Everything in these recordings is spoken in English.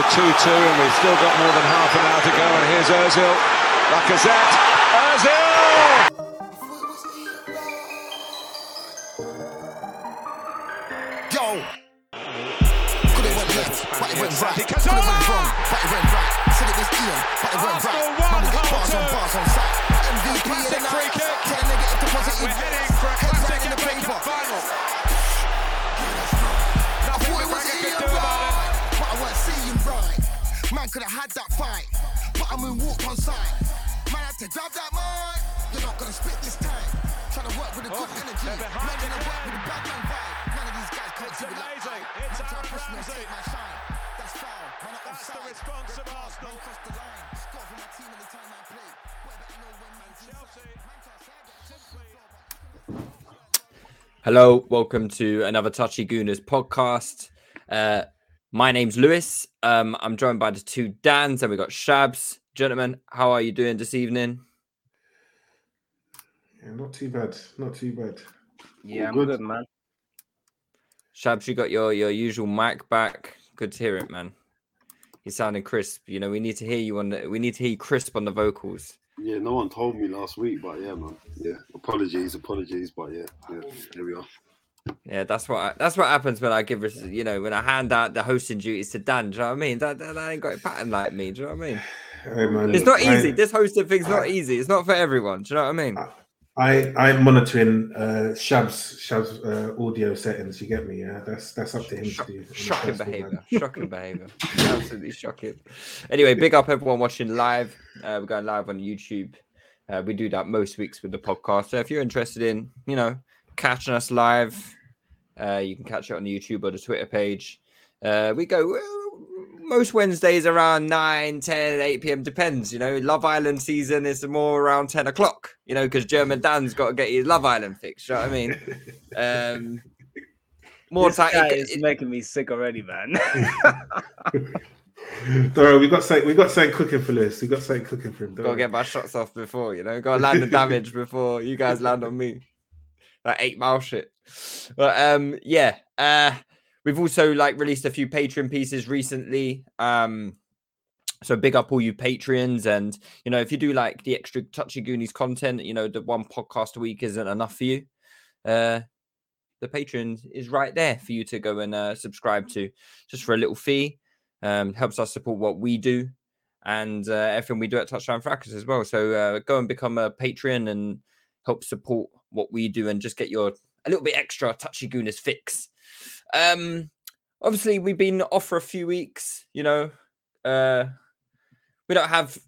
To 2 2, and we've still got more than half an hour to go. And here's Ozil. Lacazette. Ozil! Yo! Could it went left, but it went right. Could it went wrong, but it went right. Said it was Ian, but it went right. Man, bars on bars on. MVP of the night. Negative deposit. We're could have had that fight, but I'm in walk on side. Man I had to grab that mic. You're not gonna spit this time. Trying to work with a good oh, energy. Man gonna work with a bad man vibe. None of these guys can't do it like that. It's man push me and take my shine. That's foul. Man are offside. That's the response of Arsenal. Man cross the line. Score for my team anytime I play. Whatever know when man's Chelsea. Hello, welcome to another Touchy Gooners podcast. Uh, my name's Lewis. Um, I'm joined by the two Dans, and we got Shabs. Gentlemen, how are you doing this evening? Yeah, not too bad. Not too bad. Yeah, I'm good. good, man. Shabs, you got your your usual mic back. Good to hear it, man. You're sounding crisp. You know, we need to hear you on the. We need to hear you crisp on the vocals. Yeah, no one told me last week, but yeah, man. Yeah, apologies, apologies, but yeah, yeah, here we are. Yeah, that's what I, that's what happens when I give you know when I hand out the hosting duties to Dan. Do you know what I mean? That, that, that ain't got a pattern like me. Do you know what I mean? Hey, man, it's not easy. I, this hosting thing's I, not easy. It's not for everyone. Do you know what I mean? I I'm monitoring uh Shab's Shab's uh, audio settings. You get me? Yeah, that's that's up to him Shock, to do. Shocking behavior. shocking behavior. Absolutely shocking. Anyway, big up everyone watching live. Uh, we're going live on YouTube. Uh, we do that most weeks with the podcast. So if you're interested in, you know, catching us live, uh, you can catch it on the YouTube or the Twitter page. Uh, we go most Wednesdays around 9, 10, 8 p.m. Depends. You know, Love Island season is more around 10 o'clock, you know, because German Dan's got to get his Love Island fix. You know what I mean? Um, more this time. Guy is making me sick already, man. Doro, we got something. We got something cooking for this. We got something cooking for him. Got to get my shots off before you know. Got to land the damage before you guys land on me. That eight mile shit. But um, yeah. Uh, we've also like released a few Patreon pieces recently. Um, so big up all you Patreons, and you know if you do like the extra touchy gooners content, you know the one podcast a week isn't enough for you. Uh, the Patreon is right there for you to go and uh, subscribe to, just for a little fee. Um, helps us support what we do and uh, everything we do at Touchline Fracas as well. So uh, go and become a Patreon and help support what we do and just get your a little bit extra touchy gooners fix. Um, obviously we've been off for a few weeks. You know, uh, we don't have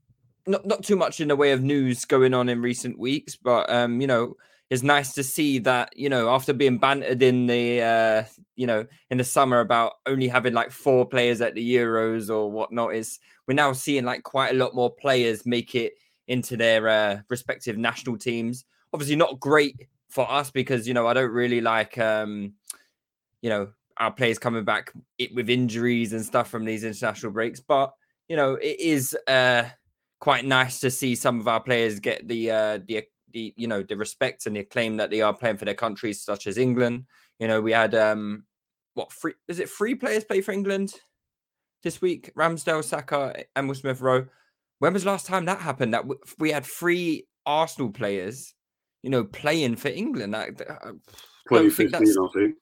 not not too much in the way of news going on in recent weeks, but um, you know, it's nice to see that you know after being bantered in the uh, you know in the summer about only having like four players at the Euros or whatnot is we're now seeing like quite a lot more players make it into their uh, respective national teams. Obviously, not great for us because you know I don't really like um, you know, our players coming back with injuries and stuff from these international breaks. But you know, it is uh, quite nice to see some of our players get the uh, the the you know the respect and the acclaim that they are playing for their countries, such as England. You know, we had um, what three is it three players play for England this week? Ramsdale, Saka, Emil Smith Rowe. When was last time that happened? That we had three Arsenal players, you know, playing for England. I, 2015, I think.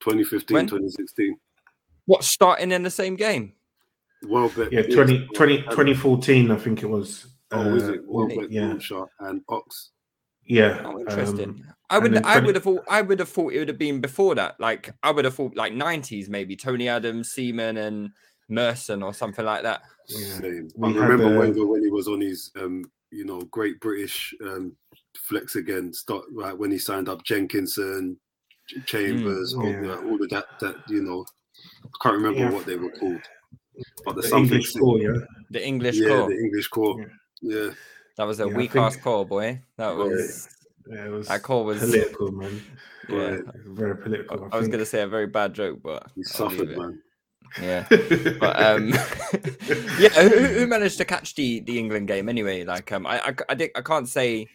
2015, when? 2016. What starting in the same game? Well, but yeah, 20, 20, 2014, I think it was. Oh, uh, is it? Well, yeah. and Ox. Yeah. Oh, interesting. Um, I would 20... I would have thought I would have thought it would have been before that. Like I would have thought like 90s maybe Tony Adams, Seaman and Merson or something like that. Yeah. I remember the... Wenger when he was on his um, you know, great British um flex again, start right when he signed up Jenkinson, Chambers, mm, all, yeah. all of that that you know I can't remember yeah. what they were called. But the English core, yeah. The English yeah, core. the English core. Yeah. yeah. That was a yeah, weak ass core, boy. That was. Yeah, it was that call was political, man. Yeah, very political. I, I was gonna say a very bad joke, but he suffered, man. Yeah, but um, yeah, who, who, managed to catch the the England game anyway? Like, um, I I I, I can't say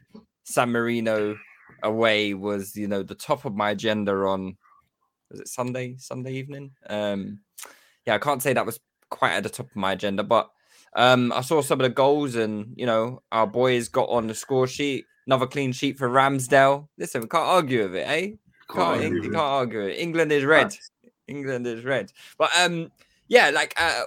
San Marino away was you know the top of my agenda on was it Sunday Sunday evening? Um, yeah, I can't say that was quite at the top of my agenda, but um, I saw some of the goals, and you know, our boys got on the score sheet. Another clean sheet for Ramsdale. Listen, we can't argue with it, eh? Can't, can't, you can't argue it. England is red. England is red. But um, yeah, like uh,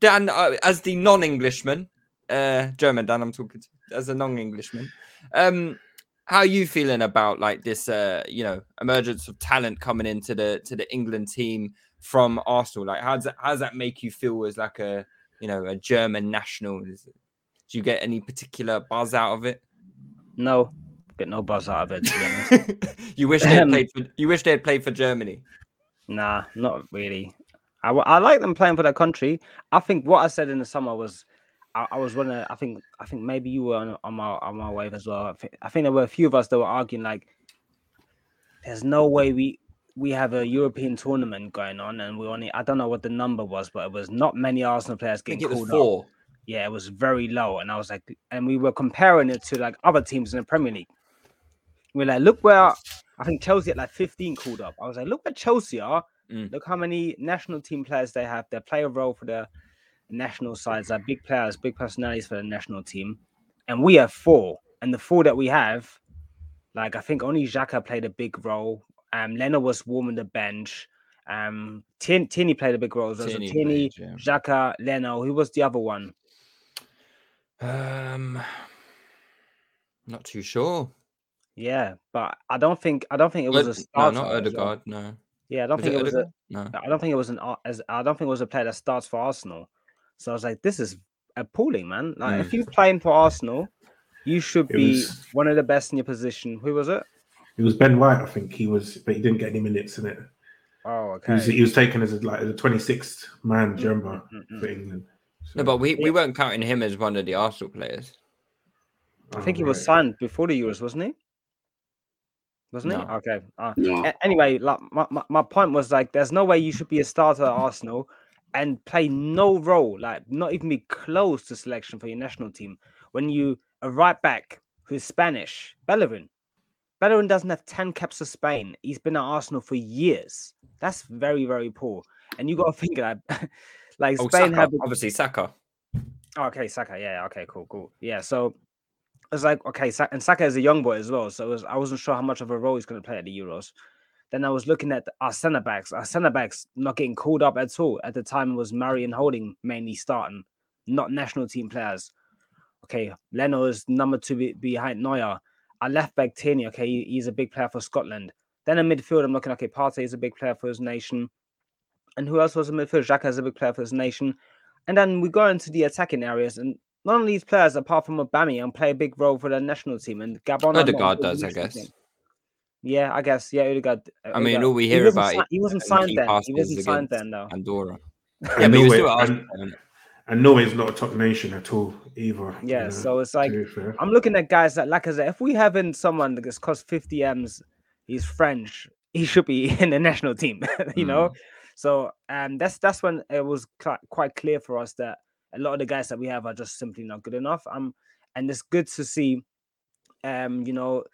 Dan, uh, as the non-Englishman, uh, German Dan, I'm talking to, as a non-Englishman. Um, how are you feeling about like this? Uh, you know, emergence of talent coming into the to the England team from Arsenal. Like, how does that how does that make you feel as like a you know a German national? Is it, do you get any particular buzz out of it? No, get no buzz out of it. you wish they um, played for you wish they had played for Germany. Nah, not really. I, I like them playing for their country. I think what I said in the summer was I, I was running. I think I think maybe you were on, on my on my wave as well. I think, I think there were a few of us that were arguing like, "There's no way we we have a European tournament going on, and we only I don't know what the number was, but it was not many Arsenal players getting I think it was four. Up. Yeah, it was very low, and I was like, and we were comparing it to like other teams in the Premier League. We're like, look where I think Chelsea at like 15 called up. I was like, look where Chelsea are. Mm. Look how many national team players they have. They play a role for the national sides. They're big players, big personalities for the national team, and we have four. And the four that we have, like I think only Xhaka played a big role. Um, Leno was warming the bench. Um, Tierney played a big role. So Tierney, Tierney yeah. Xhaka, Leno. Who was the other one? Um, not too sure. Yeah, but I don't think I don't think it was a starter. No, not Odegaard. No. Yeah, I don't was think it, it was. A, no. I don't think it was an. As I don't think it was a player that starts for Arsenal. So I was like, this is appalling, man. Like, mm. if you're playing for Arsenal, you should it be was... one of the best in your position. Who was it? It was Ben White, I think he was, but he didn't get any minutes in it. Oh, okay. He was, he was taken as a, like as a 26th man mm, jumper mm-hmm. for England. So, no, but we, we weren't counting him as one of the Arsenal players. I think oh, he was signed before the Euros, wasn't he? Wasn't no. he? Okay. Uh, no. Anyway, like my, my, my point was like, there's no way you should be a starter at Arsenal and play no role, like not even be close to selection for your national team when you a right back who's Spanish, Bellerin. Bellerin doesn't have 10 caps for Spain. He's been at Arsenal for years. That's very, very poor. And you got to think that, like, oh, Spain Saka, have obviously Saka. okay, Saka. Yeah, okay, cool, cool. Yeah, so it's like, okay, and Saka is a young boy as well. So was, I wasn't sure how much of a role he's going to play at the Euros. Then I was looking at our centre backs. Our centre backs not getting called up at all. At the time, was Mari and Holding mainly starting, not national team players. Okay, Leno is number two be- behind Neuer. Our left back Tierney, okay, he's a big player for Scotland. Then in midfield, I'm looking, okay, Partey is a big player for his nation. And who else was in midfield? Xhaka is a big player for his nation. And then we go into the attacking areas, and none of these players, apart from Aubameyang, play a big role for the national team. And Gabon, Odegaard does, I guess. Team. Yeah, I guess. Yeah, Odegaard. Uh, I mean, all we hear about si- he wasn't signed then. He wasn't signed then, though. Andorra. yeah, but he was still and, and Norway's not a top nation at all either. Yeah, you know, so it's like I'm looking at guys that like I said, if we having someone that's cost 50 m's, he's French, he should be in the national team. you mm. know, so um, that's that's when it was quite clear for us that a lot of the guys that we have are just simply not good enough. Um, and it's good to see, um, you know,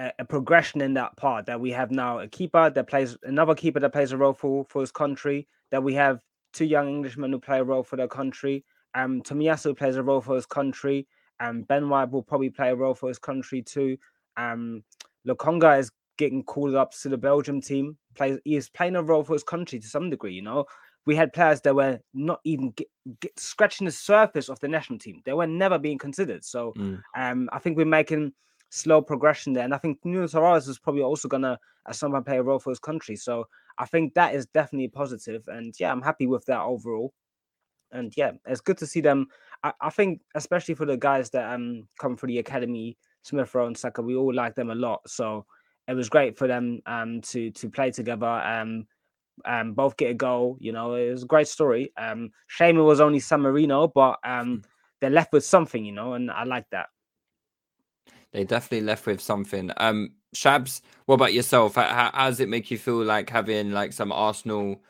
a, a, progression in that part that we have now a keeper that plays another keeper that plays a role for for his country. That we have two young Englishmen who play a role for their country. Um, Tomiyasu plays a role for his country. Um, Ben White will probably play a role for his country too. Um, Lokonga is getting called up to the Belgium team. Plays he is playing a role for his country to some degree. You know, we had players that were not even get, get, scratching the surface of the national team. They were never being considered. So mm. um, I think we're making slow progression there. And I think Nuno Tavares is probably also gonna at some point play a role for his country. So I think that is definitely positive. And yeah, I'm happy with that overall. And yeah, it's good to see them. I, I think especially for the guys that um come from the academy, Smith Rowe and Saka, we all like them a lot. So it was great for them um to to play together. Um um, both get a goal. You know, it was a great story. Um, shame it was only San Marino, but um, hmm. they're left with something, you know, and I like that. They definitely left with something. Um, Shabs, what about yourself? How, how, does it make you feel like having like some Arsenal,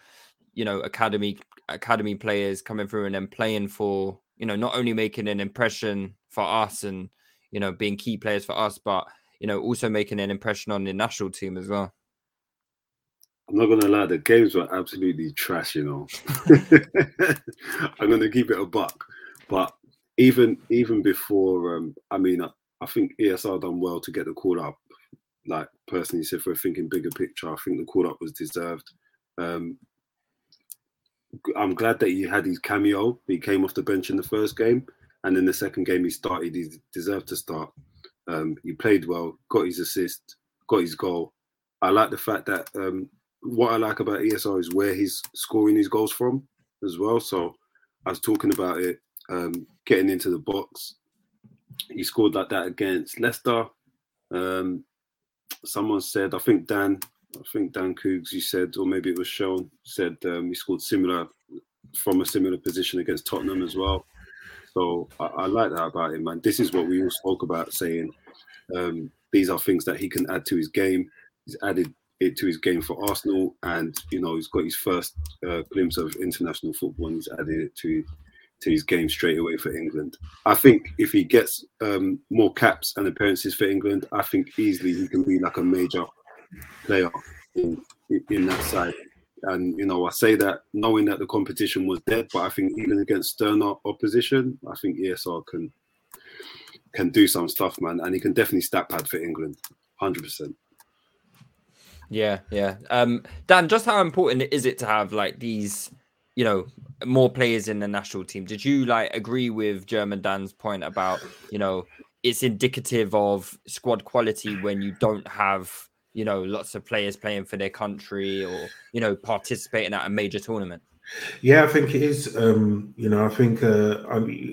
you know, academy academy players coming through and then playing for, you know, not only making an impression for us and you know being key players for us, but you know also making an impression on the national team as well. I'm not gonna lie, the games were absolutely trash. You know, I'm gonna keep it a buck. But even even before, um, I mean, I, think ESR done well to get the call up. Like personally, so if we're thinking bigger picture, I think the call up was deserved. Um, I'm glad that he had his cameo. He came off the bench in the first game, and in the second game he started. He deserved to start. Um, he played well, got his assist, got his goal. I like the fact that um, what I like about ESR is where he's scoring his goals from as well. So I was talking about it, um, getting into the box. He scored like that against Leicester. Um, someone said, I think Dan, I think Dan Koogs, you said, or maybe it was Sean, said um, he scored similar from a similar position against Tottenham as well. So I, I like that about him, man. This is what we all spoke about, saying um, these are things that he can add to his game. He's added it to his game for Arsenal, and you know he's got his first uh, glimpse of international football, and he's added it to to his game straight away for England. I think if he gets um, more caps and appearances for England, I think easily he can be like a major player in in that side. And you know, I say that knowing that the competition was dead, but I think even against sterner opposition, I think ESR can can do some stuff, man, and he can definitely stat pad for England, hundred percent. Yeah, yeah. Um, Dan, just how important is it to have like these, you know, more players in the national team? Did you like agree with German Dan's point about, you know, it's indicative of squad quality when you don't have, you know, lots of players playing for their country or, you know, participating at a major tournament? Yeah, I think it is. Um, you know, I think uh,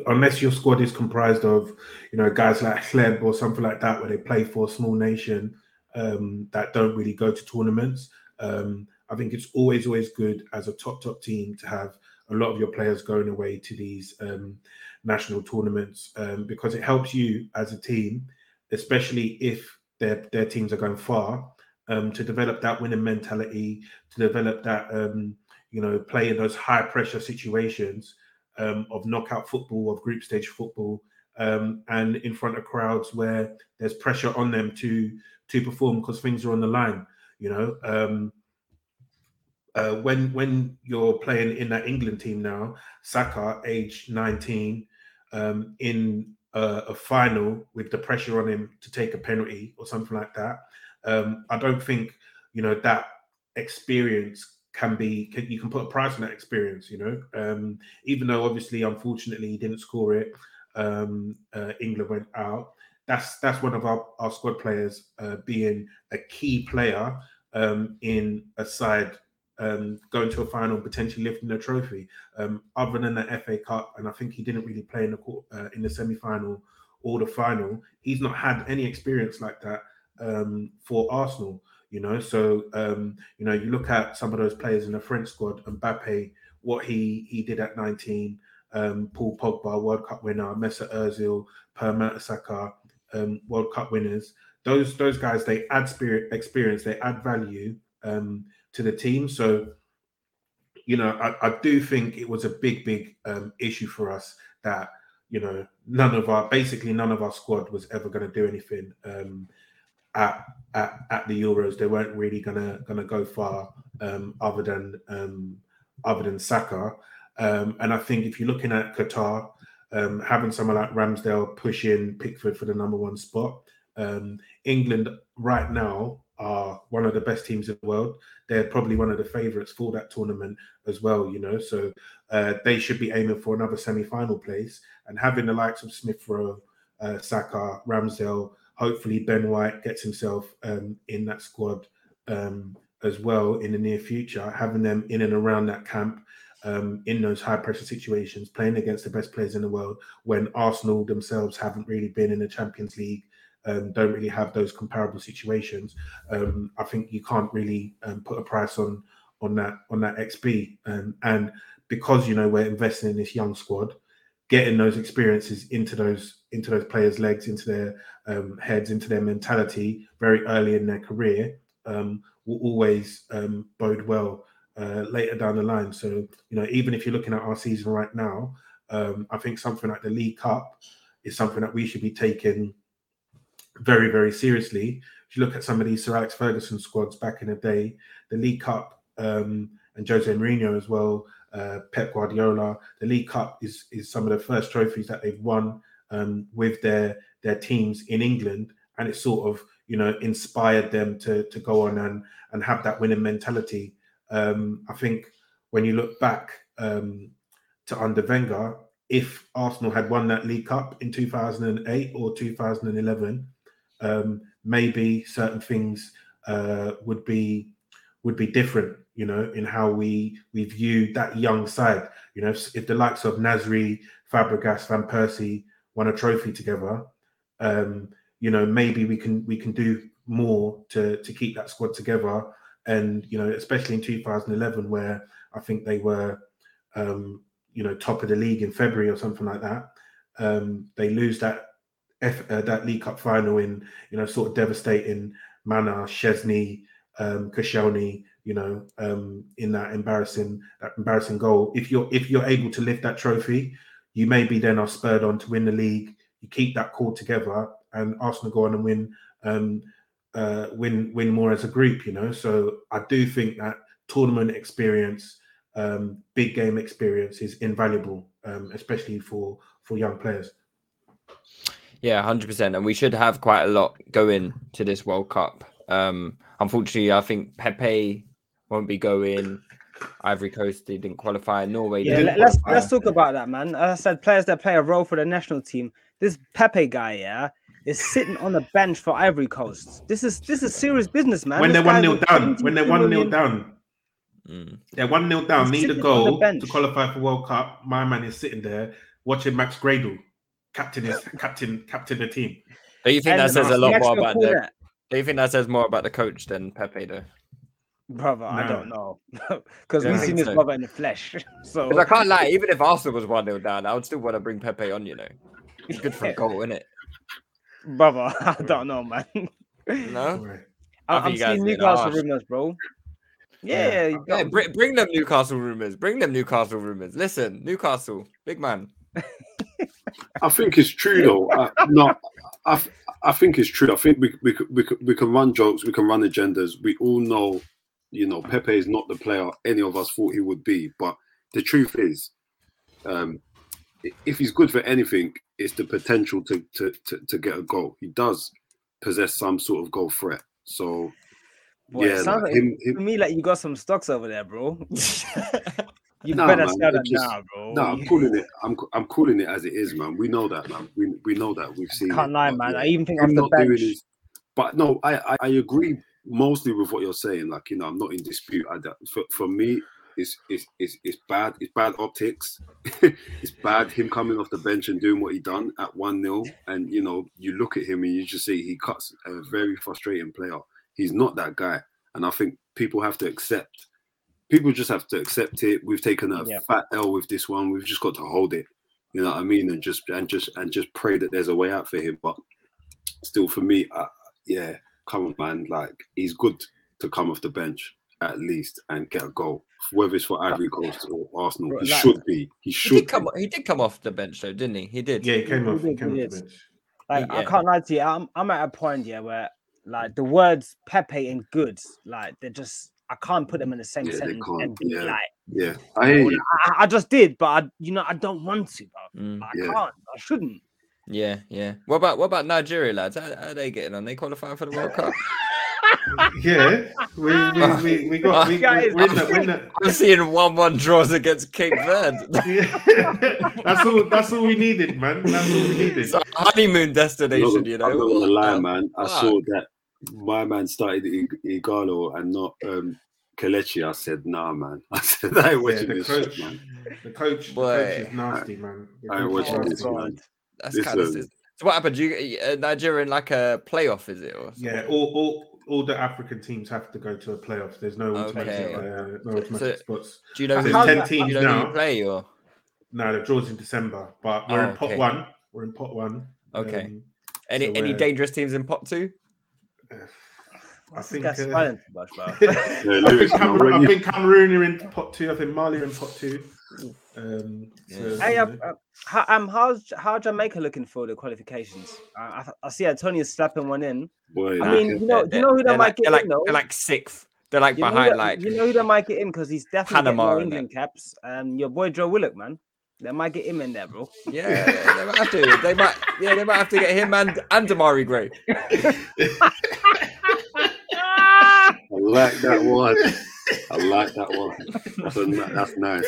unless your squad is comprised of, you know, guys like Hleb or something like that, where they play for a small nation, um, that don't really go to tournaments. Um, I think it's always, always good as a top, top team to have a lot of your players going away to these um, national tournaments um, because it helps you as a team, especially if their, their teams are going far, um, to develop that winning mentality, to develop that, um, you know, play in those high pressure situations of knockout football, of group stage football, um, and in front of crowds where there's pressure on them to to perform because things are on the line. You know, um, uh, when when you're playing in that England team now, Saka, age 19, um, in a, a, final with the pressure on him to take a penalty or something like that. Um, I don't think you know that experience can be can, you can put a price on that experience. You know, um, even though obviously, unfortunately, he didn't score it. Um, uh, England went out that's that's one of our, our squad players uh, being a key player um, in a side um, going to a final potentially lifting a trophy. Um, other than the FA Cup, and I think he didn't really play in the uh, in the semi final or the final. He's not had any experience like that um, for Arsenal. You know, so um, you know you look at some of those players in the French squad, Mbappe, what he he did at 19. Um, Paul Pogba, World Cup winner, Mesut Ozil, Per Mertesacker, um, World Cup winners. those those guys they add spirit experience, they add value um, to the team. So you know, I, I do think it was a big, big um, issue for us that you know none of our basically none of our squad was ever going to do anything um, at, at at the Euros. They weren't really gonna gonna go far um, other than um, other than Saka. Um, and I think if you're looking at Qatar, um, having someone like Ramsdale push in Pickford for the number one spot, um, England right now are one of the best teams in the world. They're probably one of the favourites for that tournament as well, you know. So uh, they should be aiming for another semi-final place and having the likes of Smith Rowe, uh, Saka, Ramsdale. Hopefully, Ben White gets himself um, in that squad um, as well in the near future. Having them in and around that camp um, in those high pressure situations, playing against the best players in the world, when Arsenal themselves haven't really been in the Champions League um, don't really have those comparable situations, um, I think you can't really um, put a price on on that on that XP. Um, and because you know we're investing in this young squad, getting those experiences into those into those players' legs, into their um, heads, into their mentality very early in their career um, will always bode well uh, later down the line. So you know, even if you're looking at our season right now, I think something like the League Cup is something that we should be taking very, very seriously. If you look at some of these Sir Alex Ferguson squads back in the day, the League Cup um, and Jose Mourinho as well, uh, Pep Guardiola, the League Cup is is some of the first trophies that they've won um, with their their teams in England, and it sort of you know inspired them to to go on and and have that winning mentality. Um, I think when you look back um, to under Wenger, if Arsenal had won that League Cup in 2008 or 2011, um, maybe certain things uh, would be would be different, you know, in how we we view that young side. You know, if, if the likes of Nasri, Fabregas, Van Persie won a trophy together, um, you know, maybe we can we can do more to to keep that squad together. And you know, especially in 2011, where I think they were, um, you know, top of the league in February or something like that. Um, they lose that F, uh, that League Cup final in you know sort of devastating manner. Szczesny, um, Koscielny, you know, um, in that embarrassing that embarrassing goal. If you're if you're able to lift that trophy, you maybe then are spurred on to win the league. You keep that core together, and Arsenal go on and win um, uh, win win more as a group. You know, so I do think that tournament experience, um, big game experience, is invaluable, um, especially for for young players. Yeah, hundred percent, and we should have quite a lot going to this World Cup. Um, unfortunately, I think Pepe won't be going. Ivory Coast they didn't qualify. Norway. Yeah, let, us let's talk about that, man. As I said, players that play a role for the national team. This Pepe guy, yeah, is sitting on the bench for Ivory Coast. This is this is serious business, man. When this they're one 0 down, when they're one 0 down, mm. they're one 0 down. He's need a goal to qualify for World Cup. My man is sitting there watching Max Gradel captain is captain captain the team. Do you think and that says a lot more about the? Do you think that says more about the coach than Pepe though? Brother, no. I don't know because we've seen his so. brother in the flesh. So I can't lie, even if Arsenal was one 0 down, I would still want to bring Pepe on. You know, it's good for a goal, isn't it? Brother, I don't know, man. No, I, am seeing Newcastle rumors, bro. Yeah, yeah, yeah bring, bring them Newcastle rumors. Bring them Newcastle rumors. Listen, Newcastle, big man. I think it's true though. I, no, I, I think it's true. I think we we we we can run jokes, we can run agendas. We all know, you know, Pepe is not the player any of us thought he would be. But the truth is, um, if he's good for anything, it's the potential to to to, to get a goal. He does possess some sort of goal threat. So. Boy, yeah, like, like him, him, to me like you got some stocks over there, bro. You nah, better man, sell it just, now, bro. No, I'm calling it. I'm I'm calling it as it is, man. We know that, man. We we know that. We've seen. Can't it, lie, man. Yeah. I even think I'm not doing this. But no, I, I, I agree mostly with what you're saying. Like you know, I'm not in dispute. I, for for me, it's it's it's, it's bad. It's bad optics. it's bad him coming off the bench and doing what he done at one 0 And you know, you look at him and you just see he cuts a very frustrating player. He's not that guy, and I think people have to accept people just have to accept it. We've taken a yeah. fat L with this one. We've just got to hold it. You know what I mean? And just and just and just pray that there's a way out for him. But still, for me, I, yeah, come on, man. Like he's good to come off the bench at least and get a goal, whether it's for Ivory Coast or Arsenal. He Like- should be. He He should. did come. He did come off the bench though, didn't he? He did. Yeah, he came off. He came he off the bench. Like I can't lie to you, I'm I'm at a point yeah where like the words Pepe and good, like they're just I can't put them in the same Yeah, they sentence can't, and be yeah. like Yeah, I hear you. I, I just did, but I you know I don't want to, bro. Mm, I Yeah. can't. I shouldn't. yeah, yeah. What about what about Nigeria lads? How, how are they getting on? They qualifying for the World Cup? Yeah, we we, we, we got we, we, Guys, we're in the, we're in the, I'm seeing one-one draws against Cape Verde. yeah. that's all. That's all we needed, man. That's all we needed. it's a honeymoon destination, not, you know. I'm not gonna lie, man. I fuck? saw that my man started Ighalo and not um Kelechi. I said, nah, man. I said, I ain't Yeah, watching the this coach, shit, man. the coach, the Boy. coach is nasty, man. The I ain't watching this, nasty. God. man. That's kind of. Listen. So what happened? You uh, Nigeria in like a playoff, is it? Or something? Yeah, all, all all the African teams have to go to a playoff. There's no automatic, Okay. uh, no automatic so- spots. Do you know There's who? ten do teams you know who now. you play or? No, the draws in December, but we're Oh, in pot okay. one. We're in pot one. Okay. Um, Any so any dangerous teams in pot two? I think. Uh, smiling too much. I, think Cameroon, I you- think Cameroon are in pot two. I think Mali are in pot two. Um, so, Hey, you uh, know. how, um, how's how Jamaica looking for the qualifications? I, I see Antonio slapping one in. Boy, I mean, you know, you know who they they're might like, get like, in though. they're like sixth. They're like you behind that- like you know who they might get in because he's definitely getting Panama more and. England caps. Um, your boy Joe Willock, man, they might get him in there, bro. yeah, they might have to. They might yeah, they might have to get him and and Damari Gray. I like that one. I like that one. That's, a, that's nice.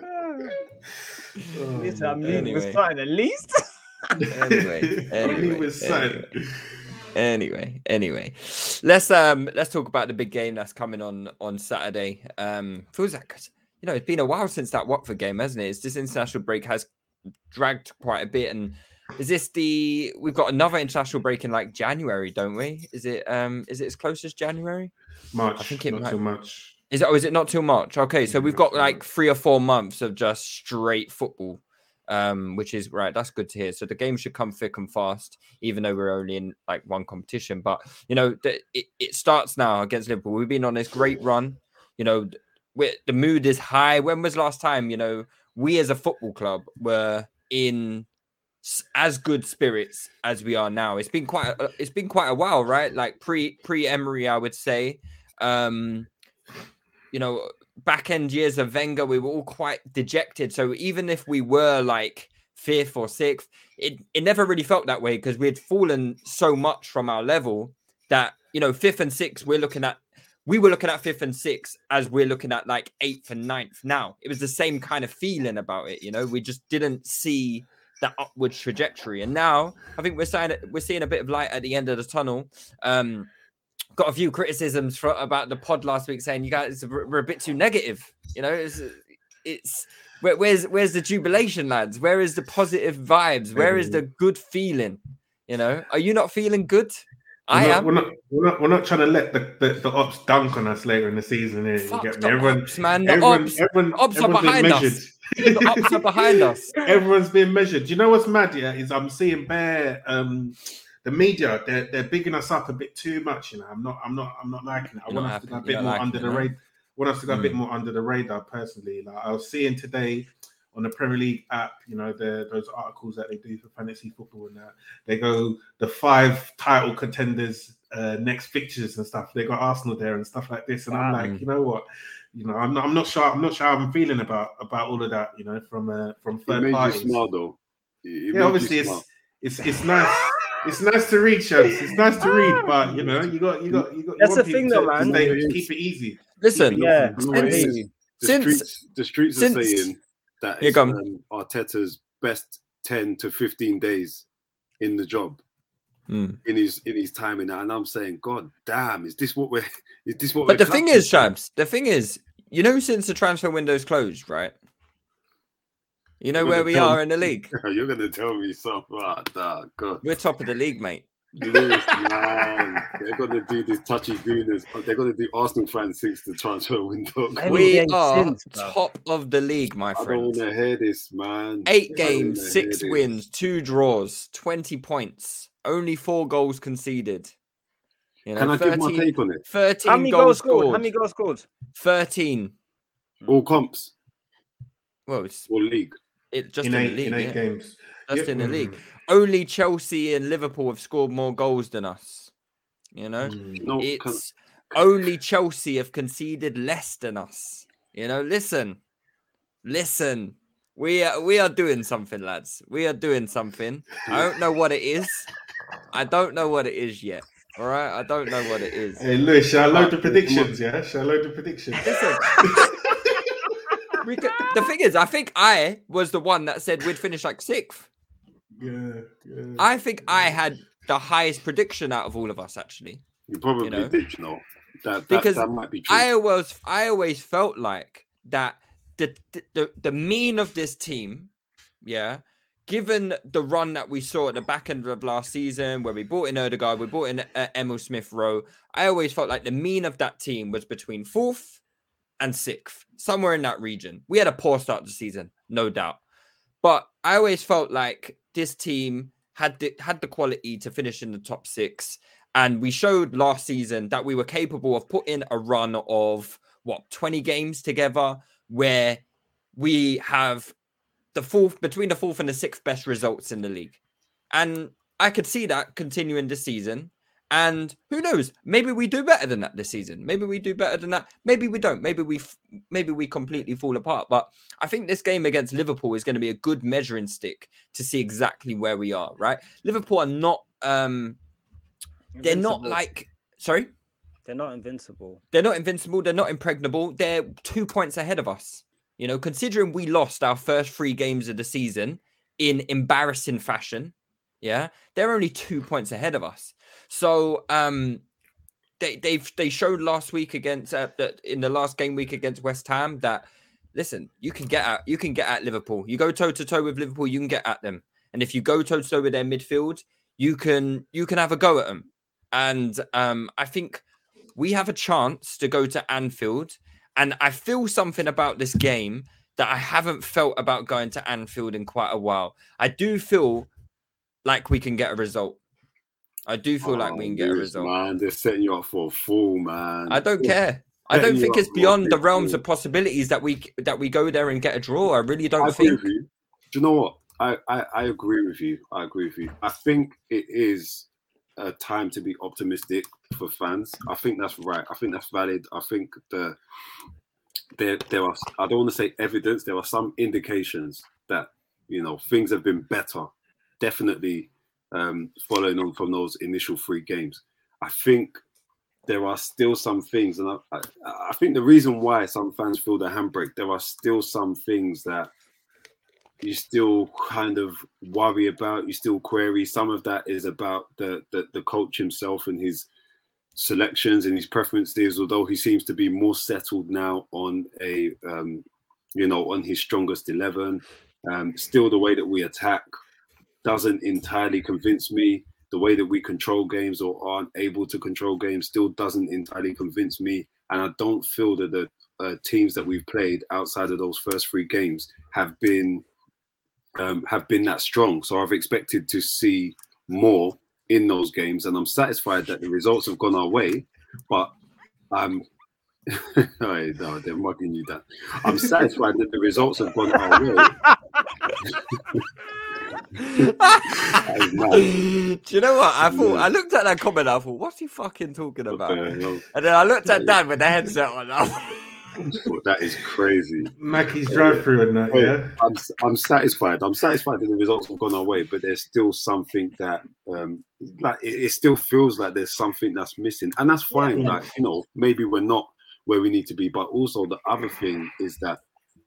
Oh, Listen, I man. mean, Anyway. we're starting at least. Anyway, anyway, with anyway. anyway anyway let's um let's talk about the big game that's coming on on saturday um feels like you know it's been a while since that watford game hasn't it? It's this international break has dragged quite a bit and is this the we've got another international break in like january don't we? Is it um is it as close as january? March. I think it not might- too much. is it oh is it not too much okay so we've got like three or four months of just straight football um which is right that's good to hear. So the game should come thick and fast even though we're only in like one competition. But you know the, it, it starts now against liverpool. We've been on this great run. You know the mood is high. When was last time you know we as a football club were in as good spirits as we are now? It's been quite a, it's been quite a while right? Like pre pre emery i would say. Um you know, back end years of Wenger, we were all quite dejected. So even if we were like fifth or sixth, it, it never really felt that way because we had fallen so much from our level that, you know, fifth and sixth, we're looking at, we were looking at fifth and sixth as we're looking at like eighth and ninth now. It was the same kind of feeling about it, you know, we just didn't see that upward trajectory. And now I think we're saying we're seeing a bit of light at the end of the tunnel. Um, got a few criticisms for, about the pod last week saying you guys were, were a bit too negative. You know, it's it's where, where's where's the jubilation, lads? Where is the positive vibes? Where is the good feeling? You know, are you not feeling good? I we're not, am. We're not, we're not. We're not trying to let the, the, the ops dunk on us later in the season. Here, you get me? Everyone, ops, man. The everyone, ops- everyone, ops are everyone's being behind us. measured. The ops are behind us. Everyone's being measured. Do you know what's mad? Yeah, is I'm seeing bare um the media. They're they're bigging us up a bit too much. You know, I'm not. I'm not. I'm not liking it. I You're want us to go a bit more under the radar. Want us to go a bit more under the radar. Personally, like I was seeing today on the Premier League app, you know, the, those articles that they do for fantasy football and that they go the five title contenders uh, next fixtures and stuff. They got Arsenal there and stuff like this, and I'm like, you know what, you know, I'm not, I'm not sure, I'm not sure how I'm feeling about about all of that, you know, from uh, from It third made parties. you smile though. It- it yeah, obviously smile. it's it's it's nice. It's nice to read, shows. It's nice to read, but you know, you got you got you got. That's want the thing though, to- to man. stay- keep it easy. Listen, Yeah. You know what since- the since- streets, the streets since- are saying that it's um, Arteta's best ten to fifteen days in the job Mm. in his in his time in that, and I'm saying, God damn, is this what we're is this what? But the thing is? Shabs, the thing is, you know, since the transfer window's closed, right? You know You're where we are me- in the league. You're gonna tell me something, nah, God. We're top of the league, mate. Lewis, man, they're gonna do this touchy gooners. They're gonna do Arsenal fans since the transfer window. We are since, top of the league, my friend. I don't friend. want to hear this, man. Eight I games, six hear this. wins, two draws, 20 points, only four goals conceded. You know, Can I 13, give my take on it? 13 How many goals, goals scored? scored. How many goals scored? 13. All comps Well, it's or league. it just in in, eight, the league. in eight yeah. games. Just Yep. in the league. Only Chelsea and Liverpool have scored more goals than us. You know, Mm. No, can, it's only Chelsea have conceded less than us. You know, listen, listen. We are we are doing something, lads. We are doing something. I don't know what it is. I don't know what it is yet. All right, I don't know what it is. Hey, Lewis, shall I load the predictions? Yeah, shall I load the predictions? Listen. we could, the thing is, I think I was the one that said we'd finish like sixth. Yeah, yeah. I think I had the highest prediction out of all of us, actually. you probably you know, did, you know. That, that, because that might be true. I always, I always felt like that the, the the the mean of this team, yeah, given the run that we saw at the back end of last season, where we brought in Odegaard, we brought in uh, Emil Smith Rowe, I always felt like the mean of that team was between fourth and sixth, somewhere in that region. We had a poor start to the season, no doubt, but I always felt like this team had the, had the quality to finish in the top six. And we showed last season that we were capable of putting a run of what 20 games together where we have the fourth between the fourth and the sixth best results in the league. And I could see that continuing this season. And who knows? Maybe we do better than that this season. Maybe we do better than that. Maybe we don't. Maybe we f- maybe we completely fall apart. But I think this game against Liverpool is going to be a good measuring stick to see exactly where we are. Right? Liverpool are not. um They're not like. Sorry. They're not invincible. They're not invincible. They're not impregnable. They're two points ahead of us. You know, considering we lost our first three games of the season in embarrassing fashion, yeah, they're only two points ahead of us. So, um, they they've they showed last week against uh, that in the last game week against West Ham that listen, you can get at you can get at Liverpool. You go toe to toe with Liverpool, you can get at them. And if you go toe to toe with their midfield, you can you can have a go at them. And um, I think we have a chance to go to Anfield. And I feel something about this game that I haven't felt about going to Anfield in quite a while. I do feel like we can get a result. I do feel like oh, we can get a result. Oh, Man, they're setting you up for a fool, man. I don't care. I don't think it's beyond the realms of possibilities that we that we go there and get a draw. I really don't agree think. Do you know what? I, I, I agree with you. I agree with you. I think it is a time to be optimistic for fans. I think that's right. I think that's valid. I think the there there are I don't want to say evidence. There are some indications that you know things have been better. Definitely um, following on from those initial three games. I think there are still some things, and I, I, I think the reason why some fans feel the handbrake, there are still some things that you still kind of worry about, you still query. Some of that is about the the, the coach himself and his selections and his preferences, although he seems to be more settled now on a um, you know on his strongest eleven. Um, still, the way that we attack doesn't entirely convince me. The way that we control games or aren't able to control games still doesn't entirely convince me. And I don't feel that the uh, teams that we've played outside of those first three games have been um, have been that strong. So I've expected to see more in those games, and I'm satisfied that the results have gone our way. But I'm Hey, no, they're mugging you that. I'm satisfied that the results have gone our way. is mad. Do you know what? I thought Yeah. I looked at that comment. I thought, what's he fucking talking about? the hell? And then I looked at Dan with the headset on. I That is crazy. Mackey's drive through and that, yeah. I'm I'm satisfied. I'm satisfied that the results have gone our way, but there's still something that um like it, it still feels like there's something that's missing, and that's fine. Yeah. Like you know, maybe we're not where we need to be, but also the other thing is that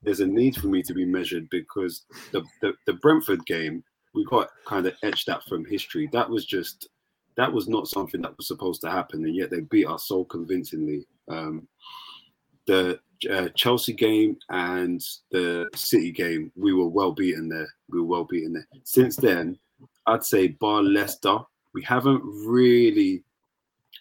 there's a need for me to be measured because the the, the Brentford game we got kind of etched that from history. That was just that was not something that was supposed to happen, and yet they beat us so convincingly. Um, the uh, Chelsea game and the City game, we were well beaten there. We were well beaten there. Since then, I'd say bar Leicester, we haven't really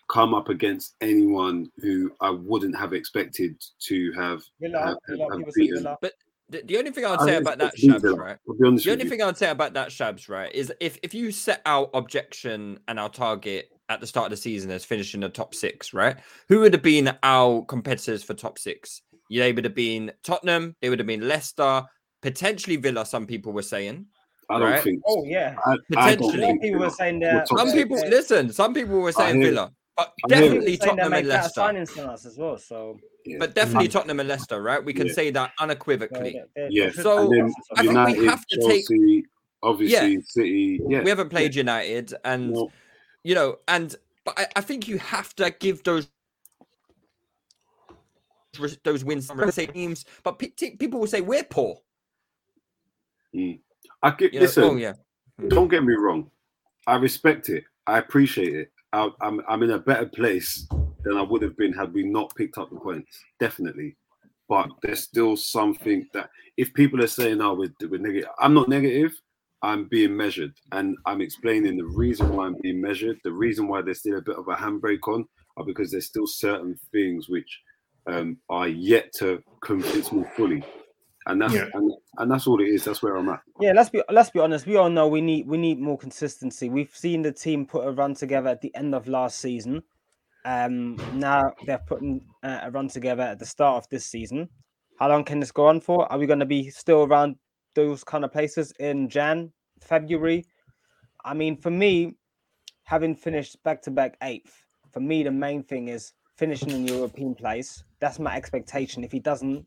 come up against anyone who I wouldn't have expected to have, Villa, have, Villa, have beaten. But the, the only thing I'd say about that, Shabs, right? The only thing I'd say about that, Shabs, right, is if if you set our objection and our target at the start of the season as finishing the top six, right? Who would have been our competitors for top six? They would have been Tottenham. They would have been Leicester, potentially Villa. Some people were saying. I don't right? think. Oh yeah, I, potentially. some people were saying that. Some people listen. Some people were saying Villa, but definitely Tottenham and Leicester. Signings from us as well, so. Yeah. But definitely Tottenham and Leicester, right? We can yeah. say that unequivocally. Yeah. So I think United, we have to Chelsea, take. Obviously, yeah. City. Yeah. We haven't played United, and no. you know, and but I, I think you have to give those those wins to teams. But people will say we're poor. Mm. I get, listen, know, oh, yeah. Don't get me wrong. I respect it. I appreciate it. I'm I'm in a better place than I would have been had we not picked up the points. Definitely. But there's still something that if people are saying, "Oh, we're, we're negative," I'm not negative. I'm being measured, and I'm explaining the reason why I'm being measured. The reason why there's still a bit of a handbrake on are because there's still certain things which um, are yet to convince me fully and that's yeah. and, and that's all it is. That's where I'm at. Yeah, let's be let's be honest. We all know we need we need more consistency. We've seen the team put a run together at the end of last season. Um, now they're putting uh, a run together at the start of this season. How long can this go on for? Are we going to be still around those kind of places in Jan, February? I mean, for me, having finished back to back eighth, for me the main thing is finishing in European place. That's my expectation. If he doesn't,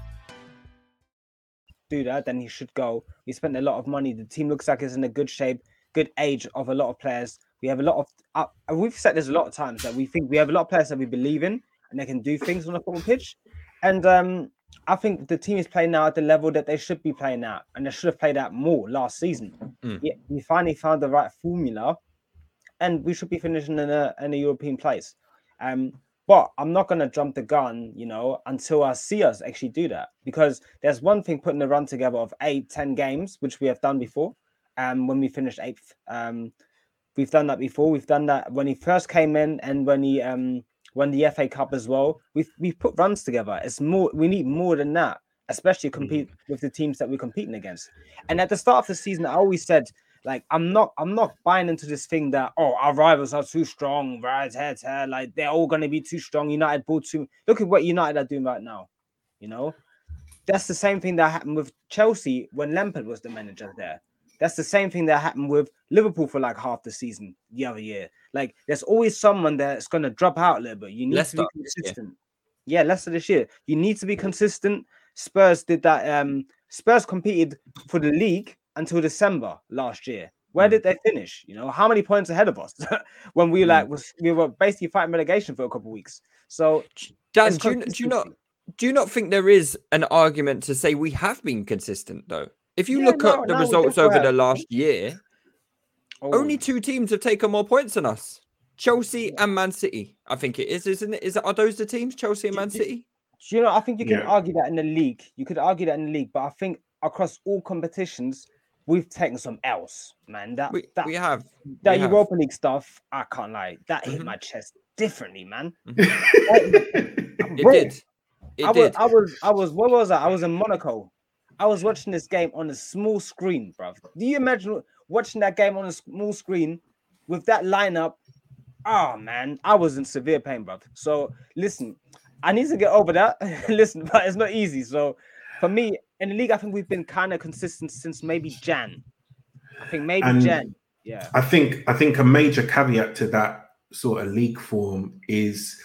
do that, then he should go. We spent a lot of money. The team looks like it's in a good shape, good age of a lot of players. We have a lot of. Uh, we've said this a lot of times that we think we have a lot of players that we believe in and they can do things on the football pitch. And um, I think the team is playing now at the level that they should be playing at, and they should have played out more last season. Mm. Yeah, we finally found the right formula, and we should be finishing in a in a European place. Um, but I'm not going to jump the gun, you know, until I see us actually do that. Because there's one thing putting a run together of eight, ten games, which we have done before. Um, when we finished eighth, um, we've done that before. We've done that when he first came in, and when he um won the FA Cup as well. We've we've put runs together. It's more. We need more than that, especially compete mm. with the teams that we're competing against. And at the start of the season, I always said like I'm not I'm not buying into this thing that oh our rivals are too strong, right? Head head, like they're all gonna be too strong. United bought too. Look at what United are doing right now. You know, that's the same thing that happened with Chelsea when Lampard was the manager there. That's the same thing that happened with Liverpool for like half the season the other year. Like there's always someone that's gonna drop out a little bit. You need Leicester, to be consistent. Yeah. yeah, Leicester this year. You need to be consistent. Spurs did that. Um, Spurs competed for the league until December last year. Where mm. did they finish? You know, how many points ahead of us when we like mm. was we were basically fighting relegation for a couple of weeks. So, Dan, do you, do you not do you not think there is an argument to say we have been consistent though? If you yeah, look no, at the no, results over the last year, oh. only two teams have taken more points than us. Chelsea and Man City. I think it is, isn't it? Is it, are those the teams, Chelsea and Man City? Do You know, I think you can yeah. argue that in the league. You could argue that in the league, but I think across all competitions, we've taken some else, man. That we, that we have that we Europa have. League stuff. I can't lie. That hit mm-hmm. my chest differently, man. Mm-hmm. it did. It I did. was, I was, I was, what was I? I was in Monaco. I was watching this game on a small screen, bro. Do you imagine watching that game on a small screen with that lineup? Oh man, I was in severe pain, bro. So listen, I need to get over that. listen, but it's not easy. So for me, in the league, I think we've been kind of consistent since maybe Jan. I think maybe and Jan. Yeah. I think I think a major caveat to that sort of league form is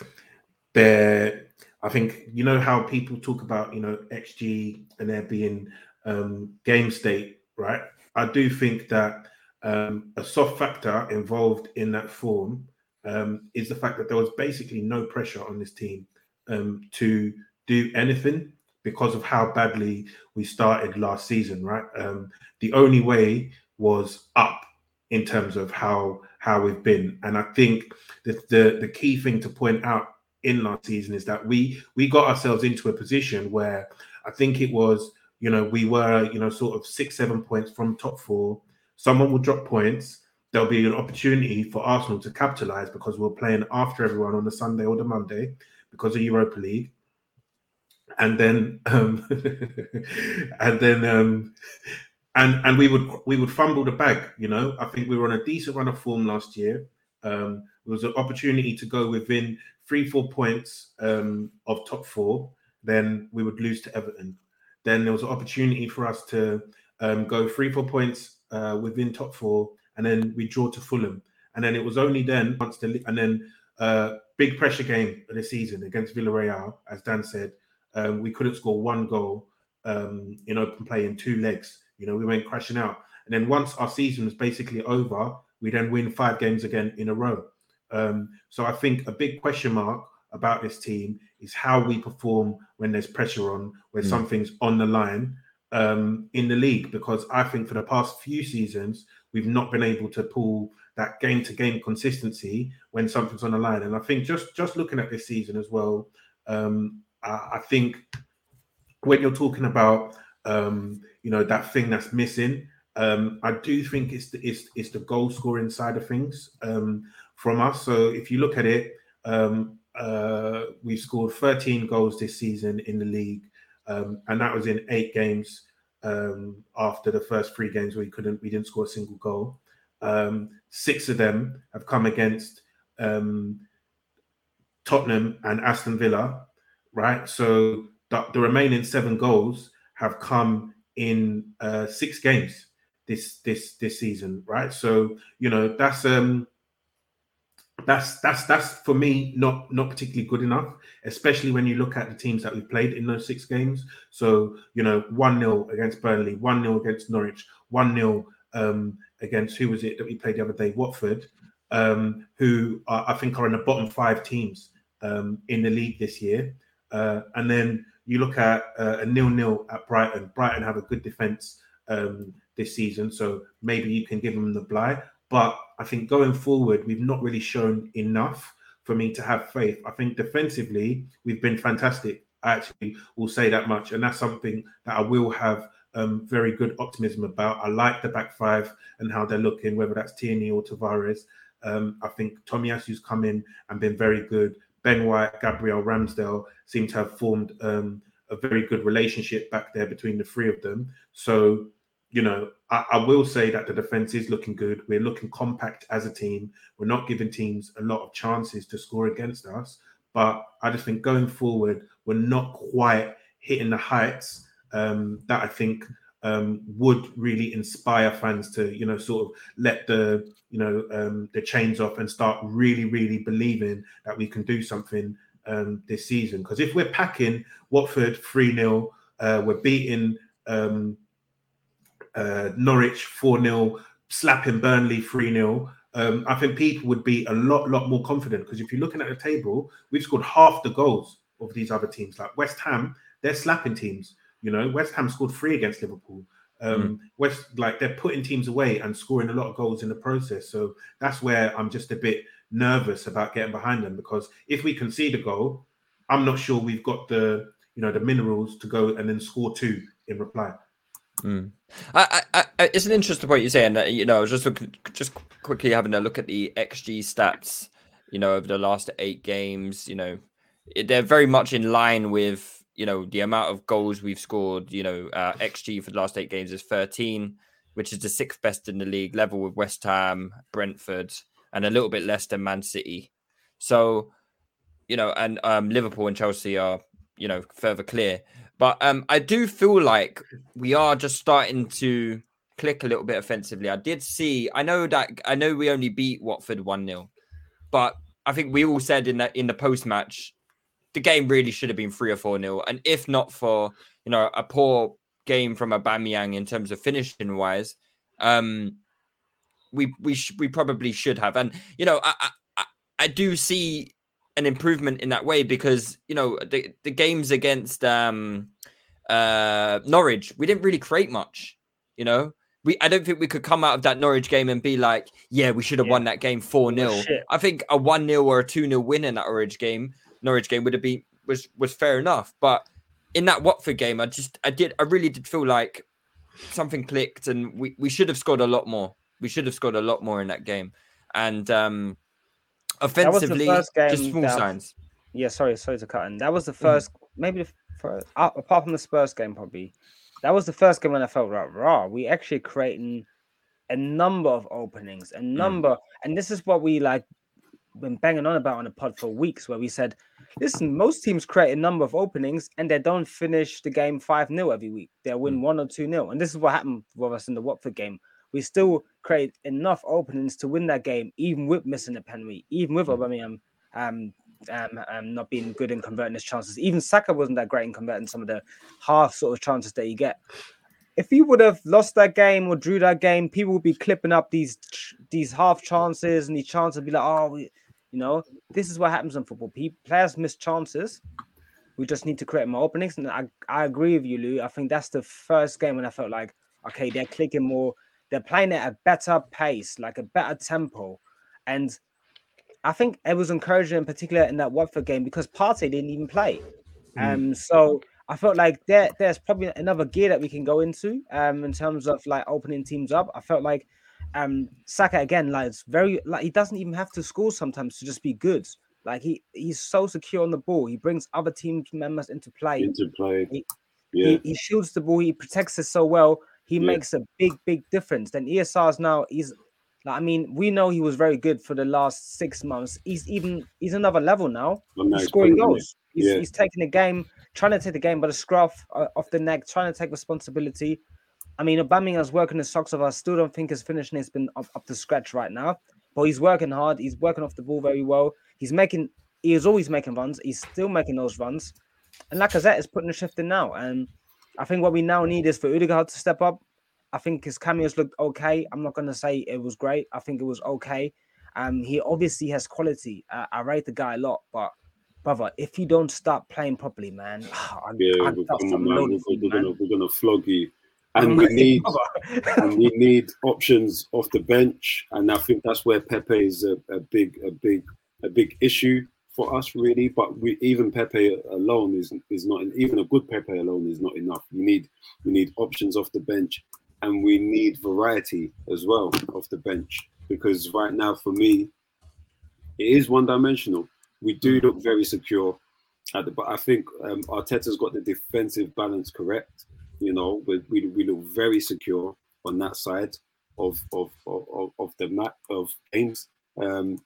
there. I think you know how people talk about you know XG and there being um, game state, right? I do think that um, a soft factor involved in that form um, is the fact that there was basically no pressure on this team um, to do anything because of how badly we started last season, right? Um, the only way was up in terms of how how we've been, and I think the the, the key thing to point out in last season is that we we got ourselves into a position where I think it was you know we were you know sort of six seven points from top four. Someone will drop points. There'll be an opportunity for Arsenal to capitalize because we're playing after everyone on the Sunday or the Monday because of Europa League and then um, and then um, and and we would we would fumble the bag. You know, I think we were on a decent run of form last year. Um, there was an opportunity to go within three four points um, of top four. Then we would lose to Everton. Then there was an opportunity for us to um, go three four points uh, within top four, and then we draw to Fulham. And then it was only then once the and then uh, big pressure game of the season against Villarreal, as Dan said um, we couldn't score one goal um, in open play in two legs. You know, we went crashing out. And then once our season was basically over, we then win five games again in a row. Um, so I think a big question mark about this team is how we perform when there's pressure on, when mm. something's on the line um, in the league. Because I think for the past few seasons, we've not been able to pull that game to game consistency when something's on the line. And I think just just looking at this season as well, um, I, think when you're talking about um, you know that thing that's missing, um, I do think it's the, it's, it's the goal scoring side of things um, from us. So if you look at it, um, uh, we scored 13 goals this season in the league, um, and that was in eight games. Um, after the first three games, we couldn't we didn't score a single goal. Um, six of them have come against Tottenham and Aston Villa, right? So the, the remaining seven goals have come in uh, six games this this this season, right? So you know that's um that's that's that's for me not not particularly good enough, especially when you look at the teams that we played in those six games. So you know one 0 against Burnley, one 0 against Norwich, one 0 um, against who was it that we played the other day, Watford, um, who are, I think are in the bottom five teams um, in the league this year. Uh, and then you look at uh, a nil-nil at Brighton. Brighton have a good defense um, this season, so maybe you can give them the bly. But I think going forward, we've not really shown enough for me to have faith. I think defensively, we've been fantastic. I actually will say that much, and that's something that I will have um, very good optimism about. I like the back five and how they're looking, whether that's Tierney or Tavares. Um, I think Tommy Tomiyasu's come in and been very good. Ben White, Gabriel Ramsdale seem to have formed um, a very good relationship back there between the three of them. So, you know, I, I, will say that the defense is looking good. We're looking compact as a team. We're not giving teams a lot of chances to score against us. But I just think going forward, we're not quite hitting the heights um, that I think um, would really inspire fans to, you know, sort of let the you know um, the chains off and start really, really believing that we can do something um, this season. Because if we're packing Watford three 0 uh, we're beating um, uh, Norwich four 0 slapping Burnley three 0 um, I think people would be a lot, lot more confident because if you're looking at the table, we've scored half the goals of these other teams. Like West Ham, they're slapping teams. You know, West Ham scored three against Liverpool. Um, mm. West like they're putting teams away and scoring a lot of goals in the process. So that's where I'm just a bit nervous about getting behind them because if we concede a goal, I'm not sure we've got the you know the minerals to go and then score two in reply. Mm. I, I, I, it's an interesting point you're saying that you know I was just looking, just quickly having a look at the xG stats, you know, over the last eight games. You know, they're very much in line with you know, the amount of goals we've scored, you know, uh, XG for the last eight games is 13, which is the sixth best in the league, level with West Ham, Brentford, and a little bit less than Man City. So, you know, and um, Liverpool and Chelsea are, you know, further clear. But um, I do feel like we are just starting to click a little bit offensively. I did see, I know that, I know we only beat Watford 1 0, but I think we all said in that in the post match the game really should have been three or four nil. And if not for you know a poor game from Aubameyang in terms of finishing wise, um, we we sh- we probably should have. And you know, I, I I do see an improvement in that way because you know the the games against um uh, Norwich, we didn't really create much. You know, we I don't think we could come out of that Norwich game and be like, yeah, we should have yeah. won that game 4 0. I think a 1 0 or a 2 0 win in that Norwich game, Norwich game would have been was was fair enough. But in that Watford game, I just I did I really did feel like something clicked and we, we should have scored a lot more. We should have scored a lot more in that game. And um offensively, just small that, signs. Yeah, sorry, sorry to cut in. That was the 1st mm maybe the first, uh, apart from the Spurs game, probably that was the first game when I felt like raw. We actually creating a number of openings, a mm. number, mm. and this is what we like been banging on about on the pod for weeks, where we said, listen, most teams create a number of openings and they don't finish the game 5 0 every week. They'll win mm. 1 or 2 0. And this is what happened with us in the Watford game. We still create enough openings to win that game, even with missing a penalty, even with mm. Aubameyang um, um, um, not being good in converting his chances. Even Saka wasn't that great in converting some of the half sort of chances that you get. If you would have lost that game or drew that game, people would be clipping up these these half chances and these chances would be like, oh, we, you know, this is what happens in football. People, players miss chances. We just need to create more openings. And I, I agree with you, Lou. I think that's the first game when I felt like, okay, they're clicking more. They're playing at a better pace, like a better tempo. And I think it was encouraging in particular in that Watford game because Partey didn't even play. Mm. Um, so I felt like there, there's probably another gear that we can go into um, in terms of like opening teams up. I felt like um Saka again, like it's very like he doesn't even have to score sometimes to just be good. Like he he's so secure on the ball. He brings other team members into play. Into play. He, yeah. he, he shields the ball. He protects it so well. He yeah. makes a big big difference. Then ESR's now he's like, I mean, we know he was very good for the last six months. He's even he's another level now. he's scoring goals. He's, yeah. he's taking the game, trying to take the game by the scruff uh, off the neck, trying to take responsibility. I mean, Aubameyang's working his socks off. I still don't think his finishing has been up, up to scratch right now, but he's working hard. He's working off the ball very well. He's making. He is always making runs. He's still making those runs, and Lacazette is putting a shift in now. And I think what we now need is for Odegaard to step up. I think his cameos looked okay. I'm not going to say it was great. I think it was okay. Um, he obviously has quality. Uh, I rate the guy a lot, but brother, if you don't start playing properly, man, I, yeah, I, we're, gonna, man, we're, we're, gonna, we're gonna flog you. And we need and we need options off the bench, and I think that's where Pepe is a, a big, a big, a big issue for us, really. But we even Pepe alone is is not even a good Pepe alone is not enough. We need we need options off the bench. And we need variety as well off the bench. Because right now for me it is one dimensional we do look very secure the, but i think um, arteta's got the defensive balance correct you know we, we, we look very secure on that side of of of, of the map of games. Um,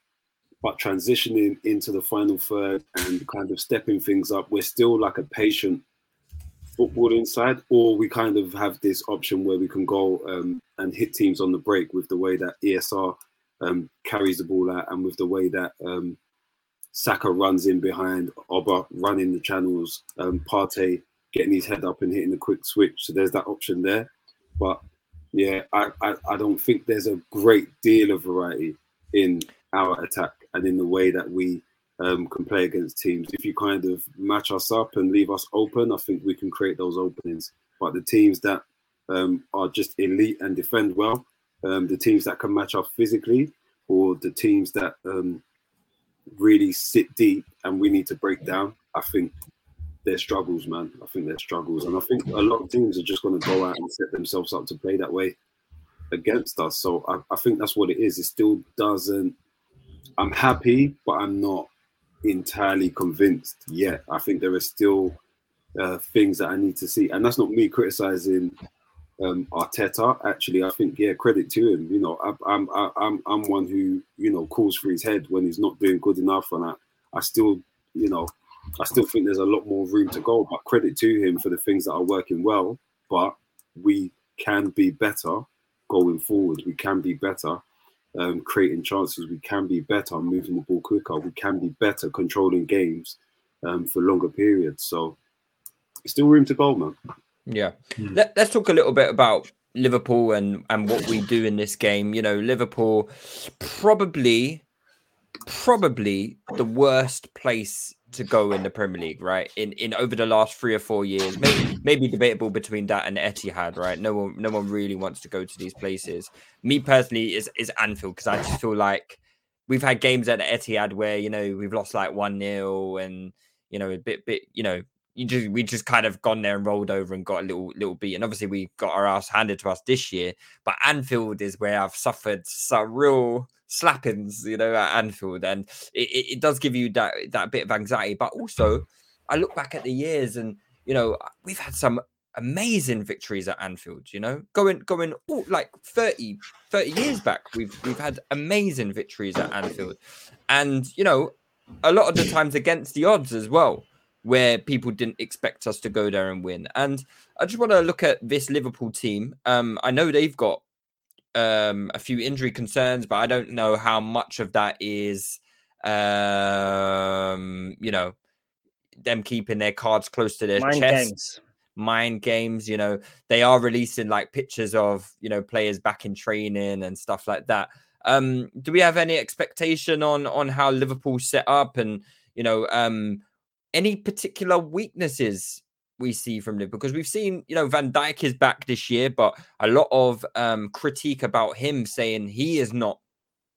but transitioning into the final third and kind of stepping things up we're still like a patient football inside, or we kind of have this option where we can go um, and hit teams on the break with the way that ESR um, carries the ball out and with the way that um, Saka runs in behind, Oba running the channels, um, Partey getting his head up and hitting the quick switch. So there's that option there. But yeah, I, I, I don't think there's a great deal of variety in our attack and in the way that we um, can play against teams. If you kind of match us up and leave us open, I think we can create those openings. But the teams that um, are just elite and defend well, um, the teams that can match up physically, or the teams that um, really sit deep and we need to break down, I think their struggles, man. I think their struggles, and I think a lot of teams are just going to go out and set themselves up to play that way against us. So I, I think that's what it is. It still doesn't. I'm happy, but I'm not entirely convinced yet. I think there are still uh, things that I need to see, and that's not me criticizing um, Arteta. Actually, I think yeah, credit to him. You know, I, I'm I'm I'm one who you know calls for his head when he's not doing good enough, and I I still you know I still think there's a lot more room to go. But credit to him for the things that are working well. But we can be better going forward. We can be better um, creating chances. We can be better moving the ball quicker. We can be better controlling games um, for longer periods. So still room to go, man. Yeah. Mm. Let, us talk a little bit about Liverpool and and what we do in this game. You know, Liverpool probably probably the worst place to go in the Premier League, right? In in over the last three or four years, maybe maybe debatable between that and Etihad, right? No one no one really wants to go to these places. Me personally is is Anfield because I just feel like we've had games at Etihad where you know we've lost like one 0 and you know a bit bit you know you just we just kind of gone there and rolled over and got a little little beat. And obviously we got our ass handed to us this year. But Anfield is where I've suffered some real slappings, you know, at Anfield, and it, it does give you that that bit of anxiety. But also, I look back at the years, and you know, we've had some amazing victories at Anfield. You know, going going like 30, 30 years back, we've we've had amazing victories at Anfield, and you know, a lot of the times against the odds as well. Where people didn't expect us to go there and win, and I just want to look at this Liverpool team. Um, I know they've got um, a few injury concerns, but I don't know how much of that is, um, you know, them keeping their cards close to their Mind chest. games. Mind games, you know, they are releasing like pictures of you know players back in training and stuff like that. Um, do we have any expectation on on how Liverpool set up and you know um, any particular weaknesses we see from Liverpool because we've seen, you know, Van Dijk is back this year, but a lot of um, critique about him saying he is not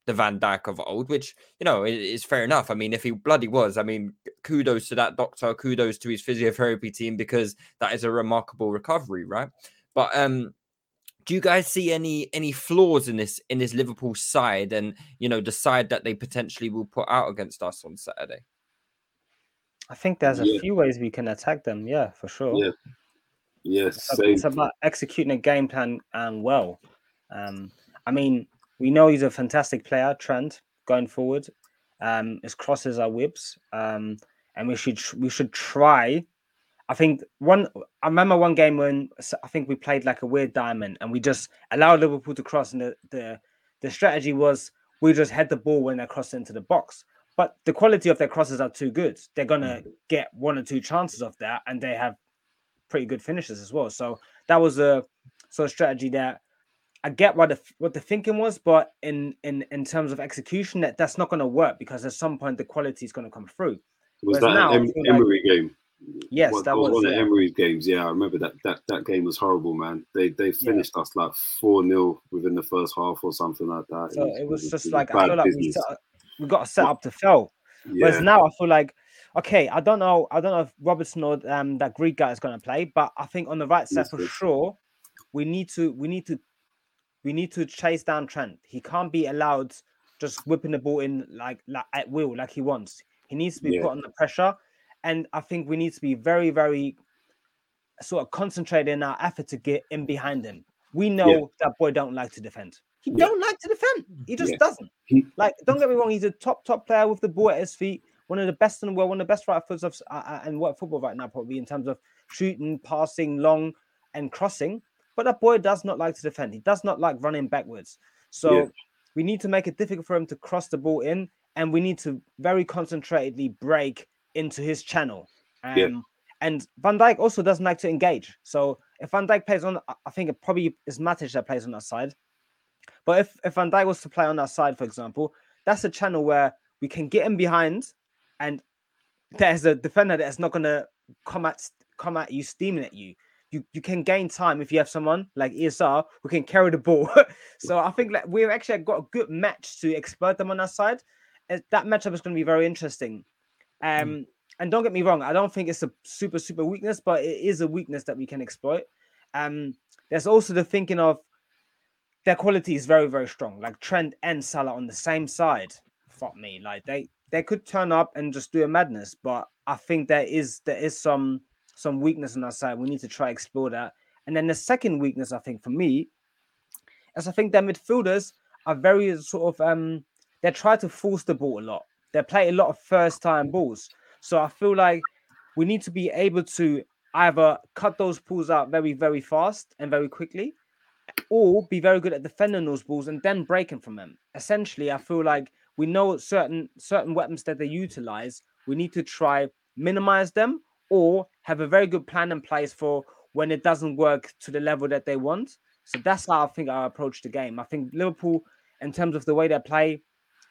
the Van Dijk of old, which you know is fair enough. I mean, if he bloody was, I mean, kudos to that doctor, kudos to his physiotherapy team because that is a remarkable recovery, right? But um, do you guys see any any flaws in this in this Liverpool side, and you know the side that they potentially will put out against us on Saturday? I think there's a Yeah. few ways we can attack them. Yeah, for sure. Yeah. Yes, It's, it's about executing a game plan and well. Um, I mean, we know he's a fantastic player, Trent, going forward. Um, his crosses are whips, um, and we should we should try. I think one. I remember one game when I think we played like a weird diamond, and we just allowed Liverpool to cross, and the the, the strategy was we just head the ball when they cross into the box. But the quality of their crosses are too good. They're gonna mm. get one or two chances of that, and they have pretty good finishes as well. So that was a sort of strategy that I get what the what the thinking was, but in in in terms of execution, that that's not going to work because at some point the quality is going to come through. Was Whereas that now, an em- feel like- Emery game? Yes, What- that was, one yeah. of uh, Emery's games. Yeah, I remember that. That that game was horrible, man. They they finished us like four 0 within the first half or something like that. So it was just it like I feel like we, business. set, we got to set up to fail. Whereas now I feel like, okay, I don't know, I don't know if Robertson or um, that Greek guy is going to play, but I think on the right side for sure, we need to we need to we need to chase down Trent. He can't be allowed just whipping the ball in like like at will, like he wants. He needs to be Yeah. put under pressure, and I think we need to be very very sort of concentrated in our effort to get in behind him. We know that boy don't like to defend. He Yeah. don't like to defend. He just Yeah. doesn't. Like, don't get me wrong, he's a top top player with the ball at his feet. One of the best in the world, one of the best right footers of uh, uh, and what football right now, probably in terms of shooting, passing, long, and crossing. But that boy does not like to defend. He does not like running backwards. So Yeah. we need to make it difficult for him to cross the ball in, and we need to very concentratedly break into his channel. Um, Yeah. And Van Dijk also doesn't like to engage. So if Van Dijk plays on, I- I think it probably is Matip that plays on that side. But if, if Van Dijk was to play on that side, for example, that's a channel where we can get him behind, and there's a defender that's not gonna come at come at you steaming at you. You you can gain time if you have someone like ESR who can carry the ball. so I think that we've actually got a good match to exploit them on that side. That matchup is going to be very interesting. Um, and don't get me wrong, I don't think it's a super super weakness, but it is a weakness that we can exploit. Um, there's also the thinking of their quality is very very strong. Like Trent and Salah on the same side. Fuck me, like they they could turn up and just do a madness, but I think there is there is some some weakness on our side. We need to try explore that. And then the second weakness, I think, for me, is I think their midfielders are very sort of um they try to force the ball a lot. They play a lot of first time balls. So I feel like we need to be able to either cut those pulls out very, very fast and very quickly, or be very good at defending those balls and then breaking from them. Essentially, I feel like we know certain certain weapons that they utilize. We need to try minimize them or have a very good plan in place for when it doesn't work to the level that they want. So that's how I think I approach the game. I think Liverpool, in terms of the way they play,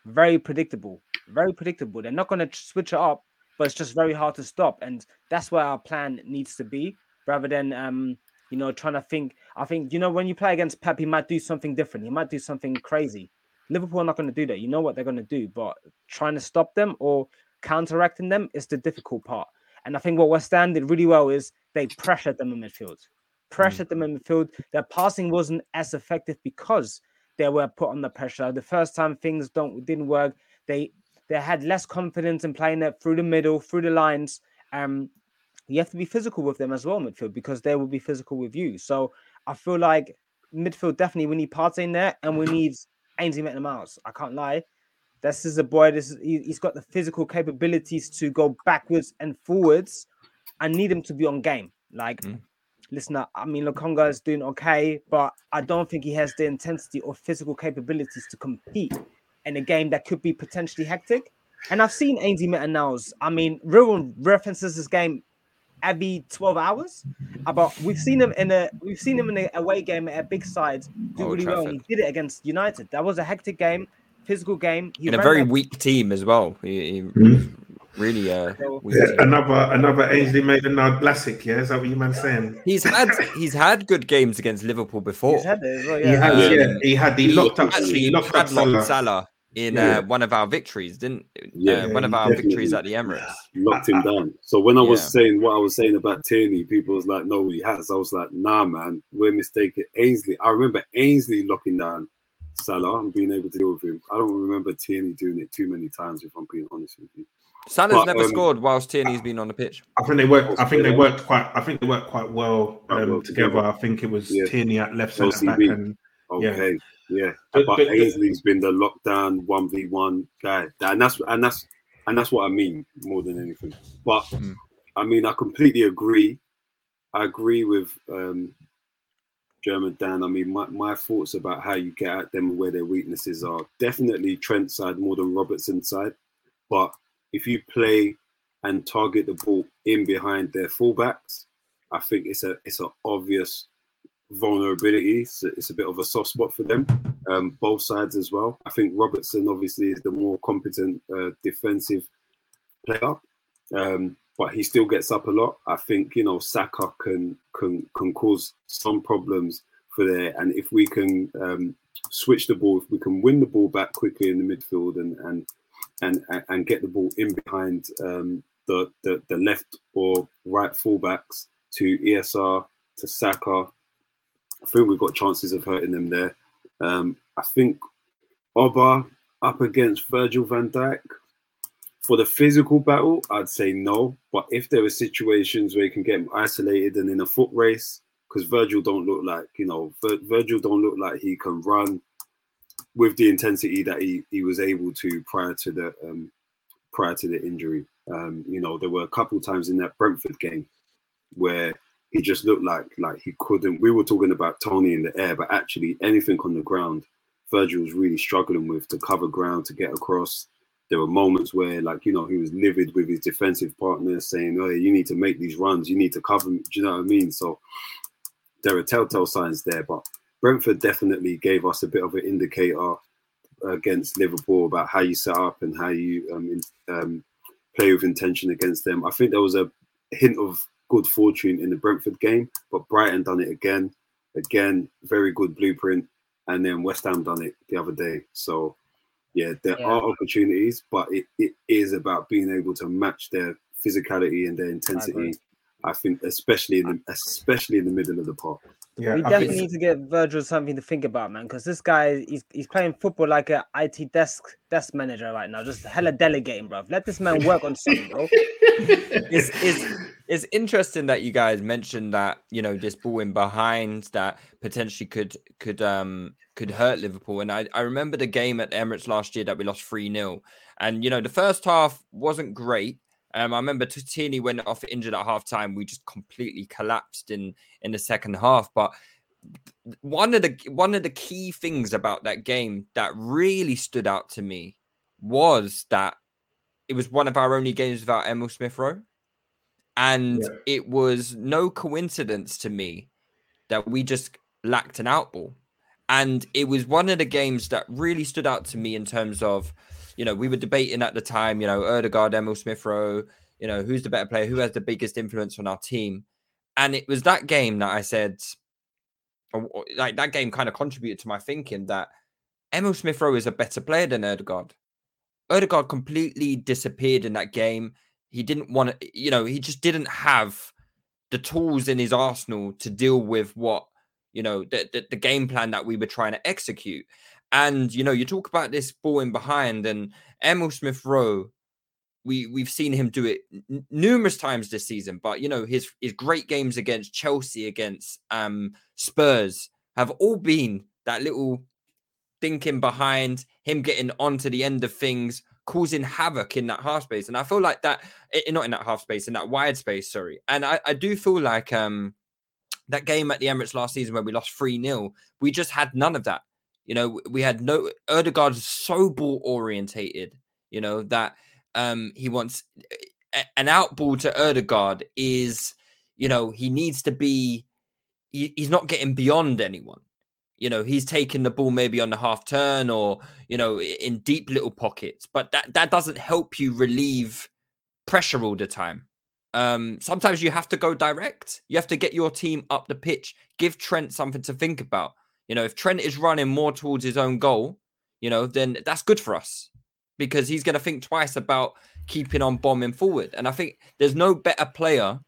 very predictable. Very predictable. They're not going to switch it up, but but it's just very hard to stop. And that's where our plan needs to be, rather than um, you know, trying to think. I think you know when you play against Pep, he might do something different. He might do something crazy. Liverpool are not going to do that. You know what they're going to do, but trying to stop them or counteracting them is the difficult part. And I think what West Ham did really well is they pressured them in midfield. Pressured them in midfield. Their passing wasn't as effective because they were put under pressure. The first time things don't didn't work, they they had less confidence in playing it through the middle, through the lines. Um, you have to be physical with them as well, midfield, because they will be physical with you. So I feel like midfield definitely we need Partey in there, and we need Ainsley Maitland-Niles. I can't lie. This is a boy. This is, he, has got the physical capabilities to go backwards and forwards. I need him to be on game. Like, mm. listen, I mean, Lokonga is doing okay, but I don't think he has the intensity or physical capabilities to compete in a game that could be potentially hectic. And I've seen Ainsley Maitland-Niles. I mean, Real references this game every 12 hours. But we've seen him in a we've seen him in a away game at a big side do really well. He did it against United. That was a hectic game physical game. He in a very weak team as well. He, he mm. really uh, yeah, another another Ainsley Maitland classic. Yeah, is that what you man saying? He's had he's had good games against Liverpool before. He's had it well, yeah. He has, yeah. yeah. He had he locked up actually he locked up Salah. Salah in yeah. uh, one of our victories, didn't yeah, uh, one of our victories at the Emirates locked him down. So when I was yeah. saying what I was saying about Tierney, people was like, "No, he has." I was like, "Nah, man, we're mistaken." Ainsley, I remember Ainsley locking down Salah and being able to deal with him. I don't remember Tierney doing it too many times, if I'm being honest with you. Salah's but, never um, scored whilst Tierney's been on the pitch. I think they worked. I think they worked quite. I think they worked quite well, um, well together. together. I think it was yeah. Tierney at left centre back and okay, yeah. Yeah. But, but, but Ainsley's been the lockdown one v one guy, and that's and that's and that's what I mean more than anything. But mm. I mean, I completely agree. I agree with um, German Dan. I mean, my, my thoughts about how you get at them and where their weaknesses are definitely Trent side more than Robertson side. But if you play and target the ball in behind their fullbacks, I think it's a it's an obvious vulnerability. A, it's a bit of a soft spot for them, um, both sides as well. I think Robertson obviously is the more competent uh, defensive player. Um, but he still gets up a lot. I think you know Saka can can can cause some problems for there, and if we can um, switch the ball, if we can win the ball back quickly in the midfield and and and and get the ball in behind um, the, the the left or right fullbacks to ESR to Saka, I think we've got chances of hurting them there. Um, I think Oba up against Virgil van Dijk for the physical battle, I'd say no. But if there are situations where you can get him isolated and in a foot race, because Virgil don't look like you know Vir- Virgil don't look like he can run with the intensity that he, he was able to prior to the um, prior to the injury. Um, you know, there were a couple times in that Brentford game where he just looked like like he couldn't. We were talking about Toney in the air, but actually anything on the ground, Virgil was really struggling with to cover ground to get across there were moments where, like, you know, he was livid with his defensive partner saying, Oh, you need to make these runs, you need to cover Do you know what I mean? So there are telltale signs there, but Brentford definitely gave us a bit of an indicator against Liverpool about how you set up and how you um, in, um, play with intention against them. I think there was a hint of good fortune in the Brentford game, but Brighton done it again. Again, very good blueprint. And then West Ham done it the other day. So yeah, there yeah. are opportunities, but it, it is about being able to match their physicality and their intensity. I, I think, especially in the especially in the middle of the park. Yeah, we I definitely need to get Virgil something to think about, man, because this guy he's, he's playing football like a IT desk desk manager right now, just hella delegating, bro. Let this man work on something, bro. it's, it's, it's interesting that you guys mentioned that you know this ball in behind that potentially could could um could hurt Liverpool. And I, I remember the game at Emirates last year that we lost 3 0. And, you know, the first half wasn't great. Um, I remember Tierney went off injured at half time. We just completely collapsed in in the second half. But one of the one of the key things about that game that really stood out to me was that it was one of our only games without Emil Smith Rowe. And yeah. it was no coincidence to me that we just lacked an outball. And it was one of the games that really stood out to me in terms of, you know, we were debating at the time, you know, Odegaard, Emil Smith Rowe, You know, who's the better player? Who has the biggest influence on our team? And it was that game that I said, uh, like that game kind of contributed to my thinking that Emil Smith Rowe is a better player than Odegaard. Odegaard completely disappeared in that game. He didn't want to, you know, he just didn't have the tools in his arsenal to deal with what, you know, the, the, the game plan that we were trying to execute. And, you know, you talk about this ball in behind and Emil Smith Rowe, we we've seen him do it n- numerous times this season. But you know, his his great games against Chelsea, against um Spurs have all been that little thinking behind him getting onto the end of things, causing havoc in that half space. And I feel like that, not in that half space, in that wide space, sorry. And I, I do feel like um that game at the Emirates last season where we lost 3 0, we just had none of that. You know, we had no Odegaard so ball orientated, you know, that um he wants an out ball to Odegaard is, you know, he needs to be he, he's not getting beyond anyone. You know, he's taking the ball maybe on the half turn or, you know, in deep little pockets, but that, that doesn't help you relieve pressure all the time. Um, sometimes you have to go direct. You have to get your team up the pitch. Give Trent something to think about. You know, if Trent is running more towards his own goal, you know, then that's good for us because he's going to think twice about keeping on bombing forward. And I think there's no better player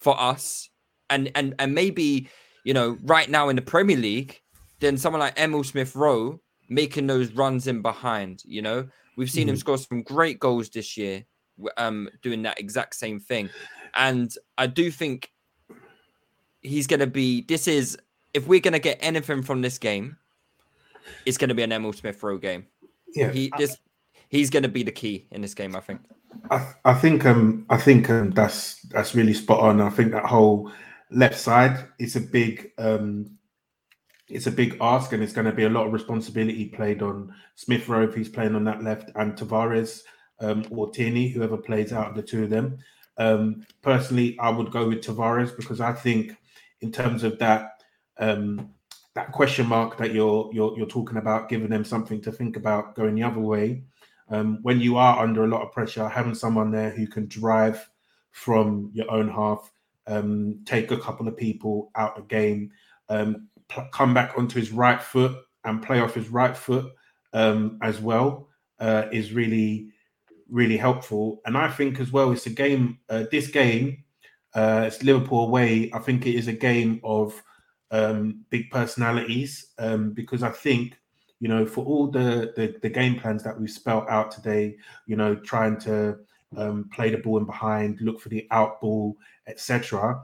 for us and and and maybe you know right now in the Premier League than someone like Emil Smith Rowe making those runs in behind. You know, we've seen mm-hmm. him score some great goals this year, um, doing that exact same thing. And I do think he's going to be. This is if we're going to get anything from this game, it's going to be an Emil Smith Rowe game. Yeah, he this he's going to be the key in this game. I think. I, I think um I think um that's that's really spot on. I think that whole left side is a big um it's a big ask and it's going to be a lot of responsibility played on Smith Rowe if he's playing on that left and Tavares um, or Tierney, whoever plays out of the two of them. Um, personally, I would go with Tavares because I think in terms of that um, that question mark that you're you're you're talking about, giving them something to think about going the other way. Um, when you are under a lot of pressure, having someone there who can drive from your own half, um, take a couple of people out of game, um, come back onto his right foot and play off his right foot um, as well uh, is really, really helpful. And I think as well, it's a game. Uh, this game, uh, it's Liverpool away. I think it is a game of um, big personalities um, because I think you know for all the, the, the game plans that we've spelt out today, you know, trying to um, play the ball in behind, look for the out ball, etc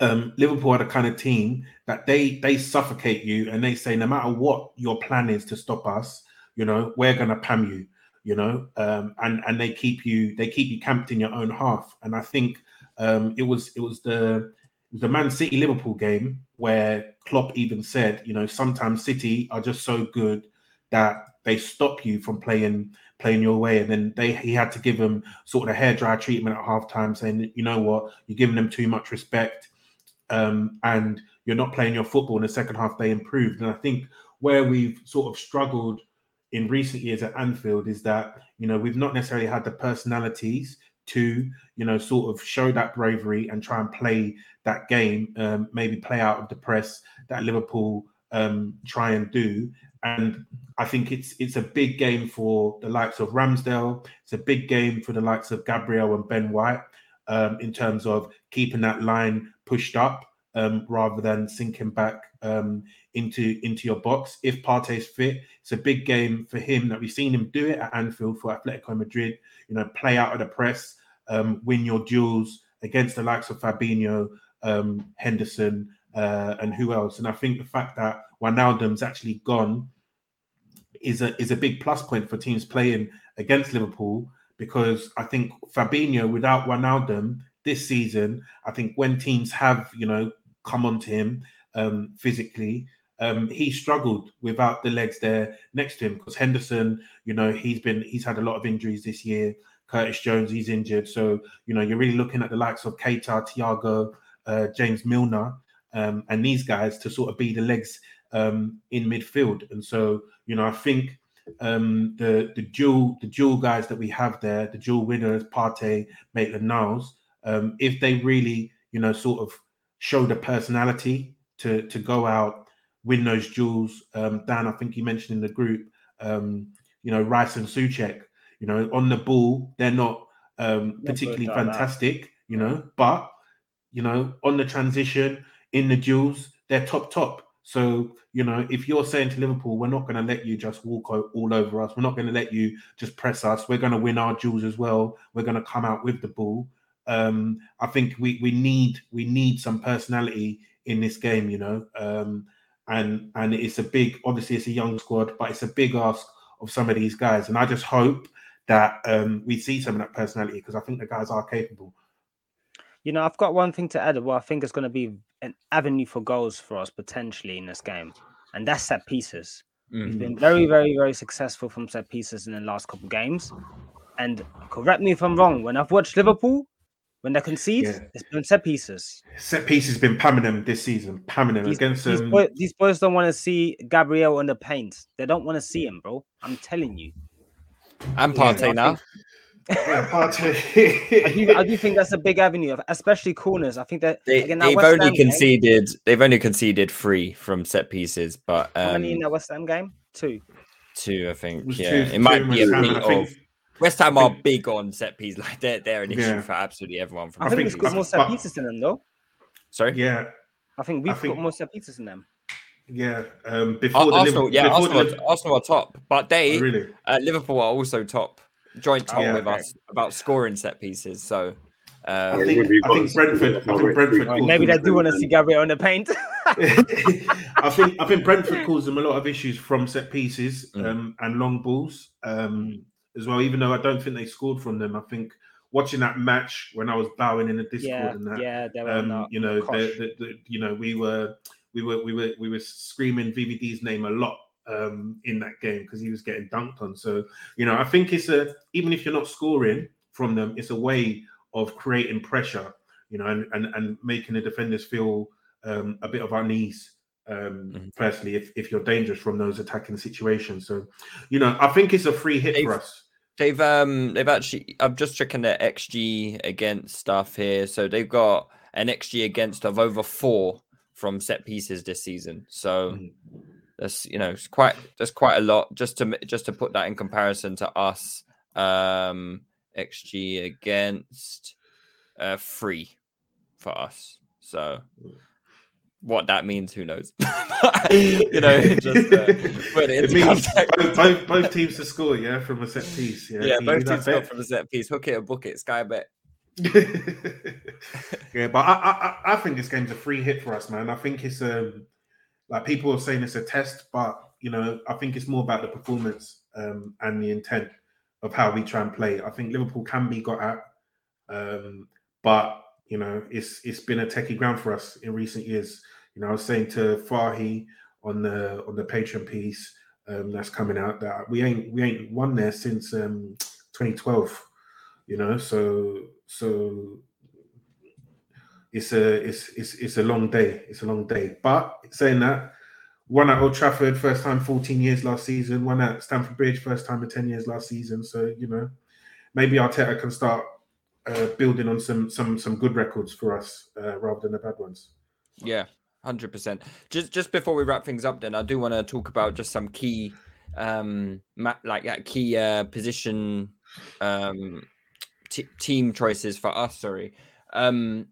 um, Liverpool are the kind of team that they they suffocate you and they say no matter what your plan is to stop us, you know, we're gonna pam you, you know, um, and and they keep you they keep you camped in your own half. And I think um, it was it was the the Man City Liverpool game where Klopp even said, you know, sometimes City are just so good that they stop you from playing playing your way. And then they he had to give them sort of a hairdryer treatment at halftime, saying, you know what, you're giving them too much respect um, and you're not playing your football in the second half, they improved. And I think where we've sort of struggled in recent years at Anfield is that you know we've not necessarily had the personalities to you know sort of show that bravery and try and play that game, um, maybe play out of the press that Liverpool um, try and do. And I think it's it's a big game for the likes of Ramsdale. It's a big game for the likes of Gabriel and Ben White um, in terms of keeping that line pushed up um, rather than sinking back um, into into your box. If Partey's fit, it's a big game for him that we've seen him do it at Anfield for Atletico Madrid. You know, play out of the press, um, win your duels against the likes of Fabinho, um, Henderson, uh, and who else. And I think the fact that Wijnaldum's actually gone is a is a big plus point for teams playing against Liverpool because I think Fabinho without Wijnaldum this season, I think when teams have, you know, come onto him um, physically, um, he struggled without the legs there next to him because Henderson, you know, he's been he's had a lot of injuries this year. Curtis Jones, he's injured. So, you know, you're really looking at the likes of Keita, Thiago, uh, James Milner, um, and these guys to sort of be the legs um, in midfield. And so, you know, I think um, the the dual the dual guys that we have there, the dual winners, Partey, Maitland Niles, um, if they really you know sort of show the personality to to go out, win those duels. Um, Dan, I think you mentioned in the group, um, you know Rice and Soucek, you know on the ball, they're not um, particularly fantastic, you know, but you know on the transition in the duels, they're top top. So, you know, if you're saying to Liverpool, we're not going to let you just walk all over us, we're not going to let you just press us, we're going to win our duels as well, we're going to come out with the ball. Um, I think we we need we need some personality in this game, you know. Um, and and it's a big obviously it's a young squad, but it's a big ask of some of these guys. And I just hope that um, we see some of that personality because I think the guys are capable. You know, I've got one thing to add. Well, I think it's going to be an avenue for goals for us potentially in this game, and that's set pieces. Mm-hmm. We've been very, very, very successful from set pieces in the last couple games. And correct me if I'm wrong. When I've watched Liverpool, when they concede, yeah. it's been set pieces. Set pieces been pamming them this season, pamming them these, against these, um... boys, these boys don't want to see Gabriel on the paint. They don't want to see him, bro. I'm telling you. And Partey yeah, now. Yeah, Partey. I, do, I do think that's a big avenue, especially corners. I think that they, again, they've West only Ham conceded. Game, they've only conceded three from set pieces, but um, how many in that West Ham game? Two. Two, I think. Yeah, two, it might be a West bit think- of. West Ham are big on set pieces. Like they're they're an issue Yeah. for absolutely everyone. From I I think think- we've got more set pieces than them, though. Sorry. Yeah, I think we've I think- got more set pieces than them. yeah. Um, before Ar- the Arsenal, Liv- yeah, before Arsenal, the are, Arsenal are top, but they Oh, really. uh, Liverpool are also top, joint top Yeah. with us about scoring set pieces. So I um, think, I think Brentford. I think Brentford. Maybe they do want to see Gabriel in the paint. I think I think Brentford caused them a lot of issues from set pieces Mm. um, and long balls um, as well. Even though I don't think they scored from them, I think watching that match when I was bowing in the Discord yeah, and that, yeah, they were um, you know, cosh. the, the, the, you know, we were we were we were we were screaming VVD's name a lot um, in that game because he was getting dunked on. So you know, I think it's a even if you're not scoring from them, it's a way of creating pressure, you know, and and, and making the defenders feel um, a bit of unease. Um, Mhm. Firstly, if, if you're dangerous from those attacking situations, so you know, I think it's a free hit for They've- us. They've um they've actually I'm just checking their XG against stuff here. So they've got an XG against of over four from set pieces this season. So Mhm. That's you know it's quite that's quite a lot just to just to put that in comparison to us. Um XG against uh three for us. So what that means, who knows? you know, just uh, put it It means both, both, both teams to score, yeah, from a set piece. Yeah, Yeah, both teams bet? from a set piece. Hook it or book it. Sky bet. yeah, but I, I I- I think this game's a free hit for us, man. I think it's um like people are saying it's a test, but you know, I think it's more about the performance um and the intent of how we try and play. I think Liverpool can be got at, um, but you know, it's it's been a techie ground for us in recent years. You know, I was saying to Fahi on the on the Patreon piece um, that's coming out that we ain't we ain't won there since um 2012 you know so so it's a it's it's it's a long day. It's a long day. But saying that one at Old Trafford first time 14 years last season. One at Stamford Bridge first time in 10 years last season. So you know maybe Arteta can start uh, building on some some some good records for us uh, rather than the bad ones. Yeah, hundred percent. Just just before we wrap things up, then I do want to talk about just some key, um, like uh, key uh, position, um, t- team choices for us. Sorry, um,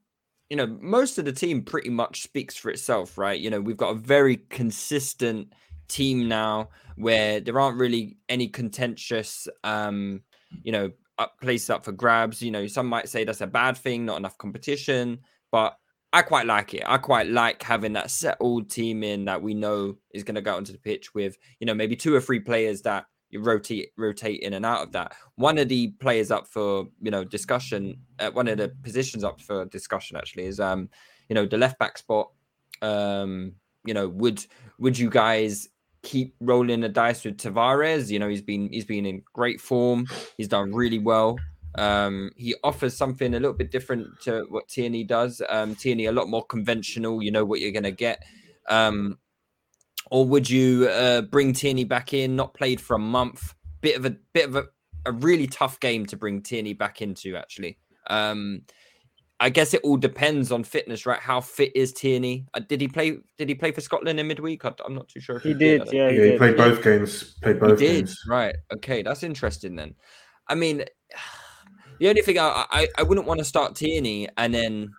you know, most of the team pretty much speaks for itself, right? You know, we've got a very consistent team now where there aren't really any contentious, um, you know, up places up for grabs. You know, some might say that's a bad thing, not enough competition, but I quite like it. I quite like having that settled team in that we know is going to go onto the pitch with, you know, maybe two or three players that you rotate rotate in and out of that. One of the players up for you know discussion, uh, one of the positions up for discussion actually is um, you know, the left back spot. Um, you know, would would you guys keep rolling the dice with Tavares? You know, he's been he's been in great form. He's done really well. Um, he offers something a little bit different to what Tierney does. Um, Tierney a lot more conventional. You know what you're going to get. Um, or would you uh, bring Tierney back in? Not played for a month. Bit of a bit of a, a really tough game to bring Tierney back into. Actually, um, I guess it all depends on fitness, right? How fit is Tierney? Uh, did he play? Did he play for Scotland in midweek? I, am not too sure. he, he did. Yeah, he, yeah, he played both games. Played both he games. Did. Right. Okay, that's interesting then. I mean, the only thing I, I, I wouldn't want to start Tierney and then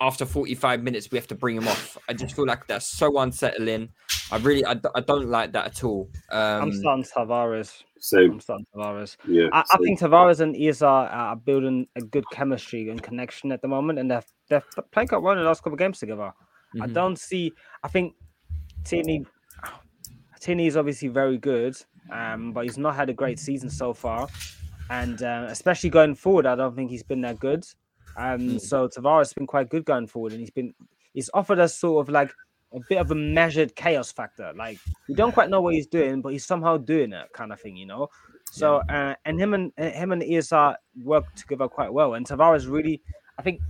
after 45 minutes we have to bring him off. I just feel like that's so unsettling. I really I, I don't like that at all. Um, I'm starting Tavares. Same. I'm starting Tavares. Yeah, I, I think Tavares and Isa are building a good chemistry and connection at the moment, and they've they've played quite well in the last couple of games together. Mm-hmm. I don't see. I think Tierney Tierney is obviously very good, um, but he's not had a great season so far, and uh, especially going forward, I don't think he's been that good. Um, mm. So Tavares has been quite good going forward, and he's been he's offered us sort of like a bit of a measured chaos factor. Like we don't quite know what he's doing, but he's somehow doing it, kind of thing, you know. So uh, and him and uh, him and ESR work together quite well. And Tavares really, I think,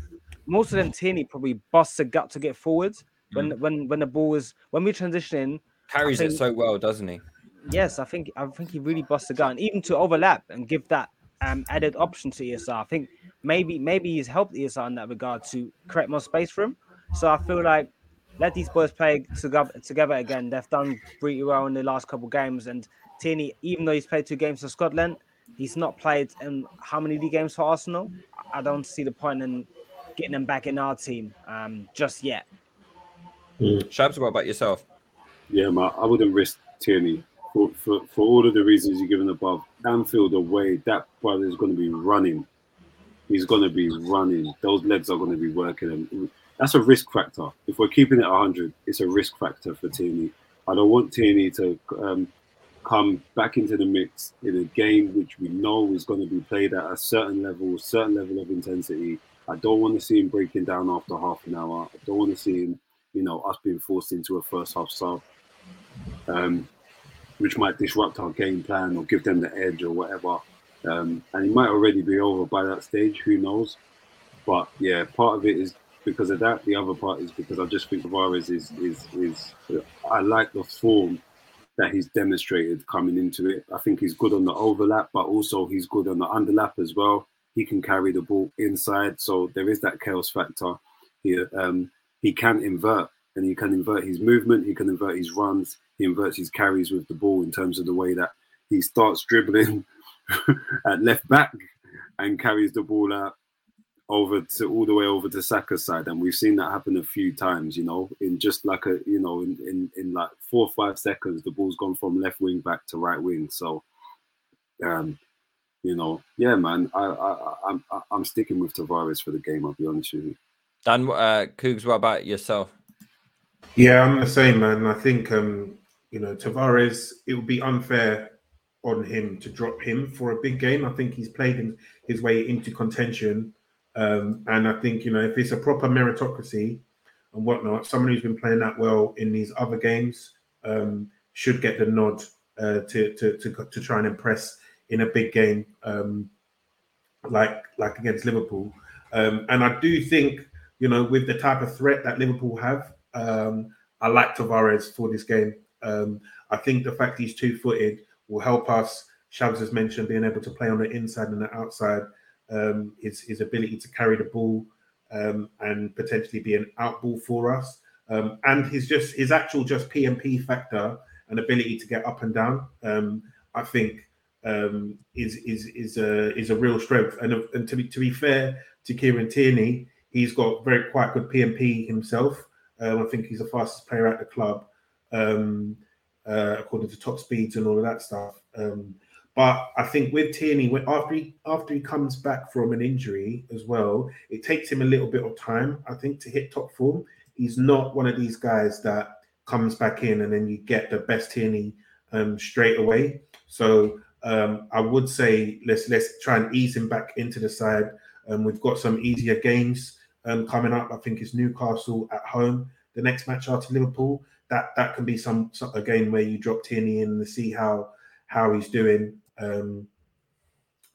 most of them Tierney probably busts a gut to get forward when mm. when when the ball is when we transition. In carries think, it so well, doesn't he? Yes, I think I think he really busts a gut, and even to overlap and give that um, added option to ESR. I think maybe maybe he's helped ESR in that regard to create more space for him. So I feel like let these boys play together, together again. They've done pretty well in the last couple of games, and Tierney, even though he's played two games for Scotland, he's not played in how many league games for Arsenal. I don't see the point in getting him back in our team um, just yet. Mm. Shabs, what about yourself? Yeah, man, I wouldn't risk Tierney for, for, for all of the reasons you've given above. Anfield away, that brother is going to be running. He's going to be running. Those legs are going to be working. And that's a risk factor. If we're keeping it 100, it's a risk factor for Tierney. I don't want Tierney to um, come back into the mix in a game which we know is going to be played at a certain level, certain level of intensity. I don't want to see him breaking down after half an hour. I don't want to see him, you know, us being forced into a first half sub. Um, which might disrupt our game plan or give them the edge or whatever. Um, and it might already be over by that stage. Who knows? But yeah, part of it is because of that. The other part is because I just think Tavares is is is. I like the form that he's demonstrated coming into it. I think he's good on the overlap, but also he's good on the underlap as well. He can carry the ball inside, so there is that chaos factor. Here, um, he can invert, and he can invert his movement. He can invert his runs he inverts his carries with the ball in terms of the way that he starts dribbling at left back and carries the ball out over to all the way over to Saka's side, and we've seen that happen a few times. You know, in just like a you know in in, in like four or five seconds, the ball's gone from left wing back to right wing. So, um, you know, yeah, man, I, I I'm I'm sticking with Tavares for the game. I'll be honest with you. Dan, uh, Koogs, what about yourself? Yeah, I'm the same, man. I think um, you know, Tavares, it would be unfair on him to drop him for a big game. I think he's played his way into contention. Um, and I think, you know, if it's a proper meritocracy and whatnot, someone who's been playing that well in these other games um, should get the nod uh, to, to, to, to, try and impress in a big game um, like, like against Liverpool. Um, and I do think, you know, with the type of threat that Liverpool have, um, I like Tavares for this game. Um, I think the fact he's two footed will help us. Shabs has mentioned being able to play on the inside and the outside, um, his, his ability to carry the ball um, and potentially be an out ball for us. Um, and his just his actual just PMP factor and ability to get up and down, um, I think um, is is is a is a real strength. And, and to be to be fair to Kieran Tierney, he's got very quite good PMP himself. Um, I think he's the fastest player at the club um, uh, according to top speeds and all of that stuff. Um, but I think with Tierney, after he after he comes back from an injury as well, it takes him a little bit of time, I think, to hit top form. He's not one of these guys that comes back in and then you get the best Tierney um, straight away. So um, I would say let's let's try and ease him back into the side. Um, we've got some easier games um, coming up. I think it's Newcastle at home. The next match after Liverpool that that can be some, some a game where you drop Tierney in and see how how he's doing um,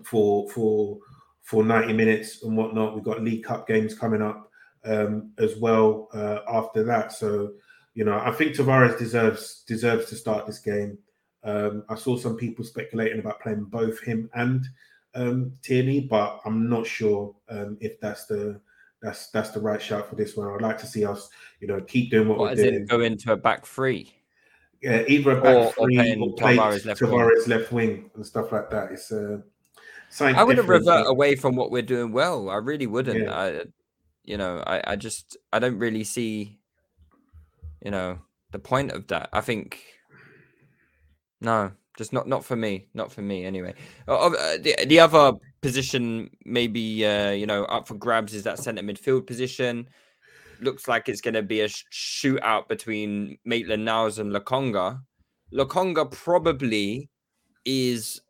for for for 90 minutes and whatnot. We've got League Cup games coming up um, as well uh, after that. So you know, I think Tavares deserves deserves to start this game. Um, I saw some people speculating about playing both him and um, Tierney, but I'm not sure um, if that's the that's that's the right shout for this one. I'd like to see us, you know, keep doing what, what we're doing. Go into a back three. Yeah, either a back or, three or, or play Tavares, left, Tavares wing. left wing and stuff like that. It's uh, I wouldn't revert away from what we're doing well. I really wouldn't. Yeah. I, you know, I, I just I don't really see, you know, the point of that. I think no, just not not for me, not for me anyway. Uh, the the other position maybe uh, you know up for grabs is that centre midfield position. Looks like it's going to be a shootout between Maitland Niles and Lokonga. Lokonga probably is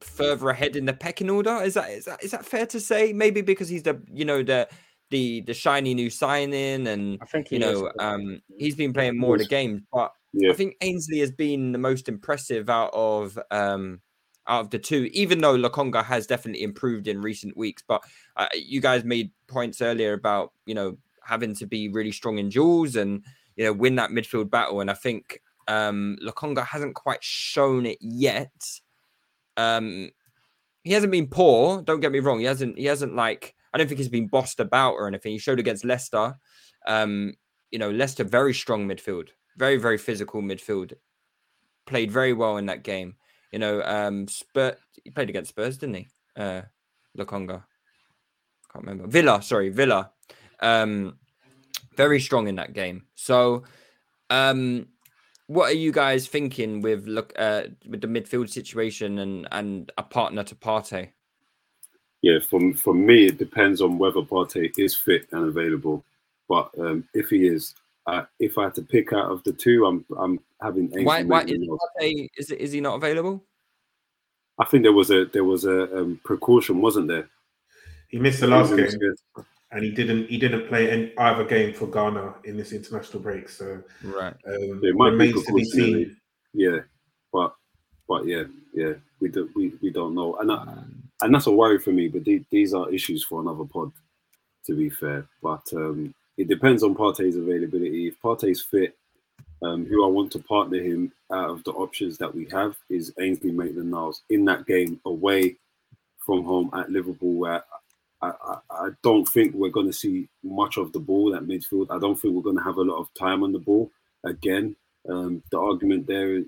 further ahead in the pecking order. Is that is that is that fair to say? Maybe because he's the you know the the the shiny new signing, and I think you know is. um he's been playing more of the games. But yeah. I think Ainsley has been the most impressive out of um out of the two. Even though Lokonga has definitely improved in recent weeks, but uh, you guys made points earlier about you know having to be really strong in duels and you know win that midfield battle, and I think um Lokonga hasn't quite shown it yet. Um, he hasn't been poor. Don't get me wrong. He hasn't. He hasn't like. I don't think he's been bossed about or anything. He showed against Leicester. Um, you know, Leicester very strong midfield, very very physical midfield. Played very well in that game. You know, um, Spurs. He played against Spurs, didn't he? Uh, Lokonga. Can't remember. Villa. Sorry, Villa. Um, very strong in that game. So, um, what are you guys thinking with look uh, with the midfield situation and and a partner to Partey? Yeah, for for me, it depends on whether Partey is fit and available. But um, if he is, uh, if I had to pick out of the two, I'm I'm having. Ainsley why? Why is, Partey, is is he not available? I think there was a there was a um, precaution, wasn't there? He missed the last game and he didn't he didn't play any either game for Ghana in this international break. So right, um, it might remains to be seen. Yeah, but but yeah, yeah, we do we, we don't know, and I, and that's a worry for me. But the, these are issues for another pod, to be fair. But um, it depends on Partey's availability. If Partey's fit, um, who I want to partner him out of the options that we have is Ainsley Maitland-Niles in that game away from home at Liverpool, where I, I, don't think we're going to see much of the ball at midfield. I don't think we're going to have a lot of time on the ball. Again, um, the argument there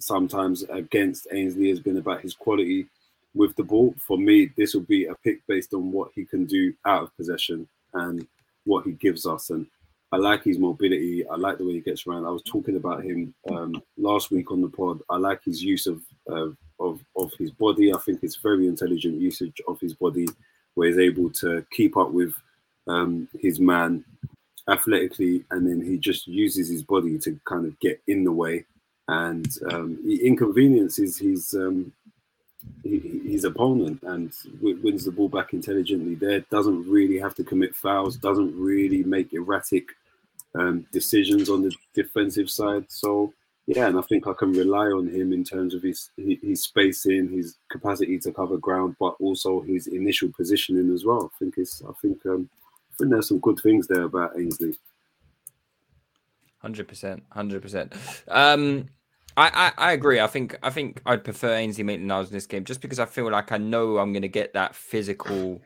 sometimes against Ainsley has been about his quality with the ball. For me, this will be a pick based on what he can do out of possession and what he gives us. And I like his mobility. I like the way he gets around. I was talking about him um, last week on the pod. I like his use of, uh, of of his body. I think it's very intelligent usage of his body where he's able to keep up with um, his man athletically, and then he just uses his body to kind of get in the way, and um, he inconveniences his um, his opponent and wins the ball back intelligently. There doesn't really have to commit fouls, doesn't really make erratic um, decisions on the defensive side. So yeah, and I think I can rely on him in terms of his his spacing, his capacity to cover ground, but also his initial positioning as well. I think it's I think um, I think there's some good things there about Ainsley. Hundred percent, hundred percent. Um, I, I I agree. I think I think I'd prefer Ainsley Maitland-Niles in this game just because I feel like I know I'm going to get that physical,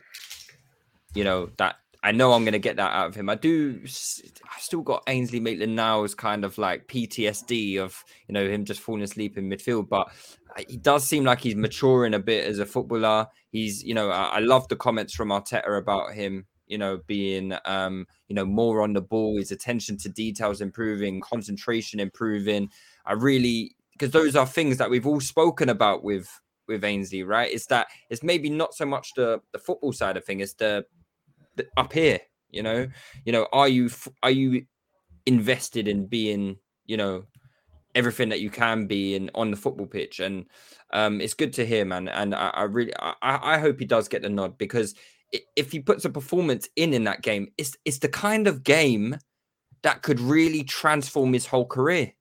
you know, that I know I'm going to get that out of him. I do. I still got Ainsley Maitland Niles kind of like PTSD of you know him just falling asleep in midfield, but he does seem like he's maturing a bit as a footballer. He's you know I, I love the comments from Arteta about him. You know, being um, you know more on the ball, his attention to details improving, concentration improving. I really because those are things that we've all spoken about with with Ainsley, right? It's that it's maybe not so much the the football side of thing, it's the up here you know? You know are you are you invested in being you know everything that you can be in on the football pitch? And um it's good to hear man and i, I really I, I hope he does get the nod because if he puts a performance in in that game it's it's the kind of game that could really transform his whole career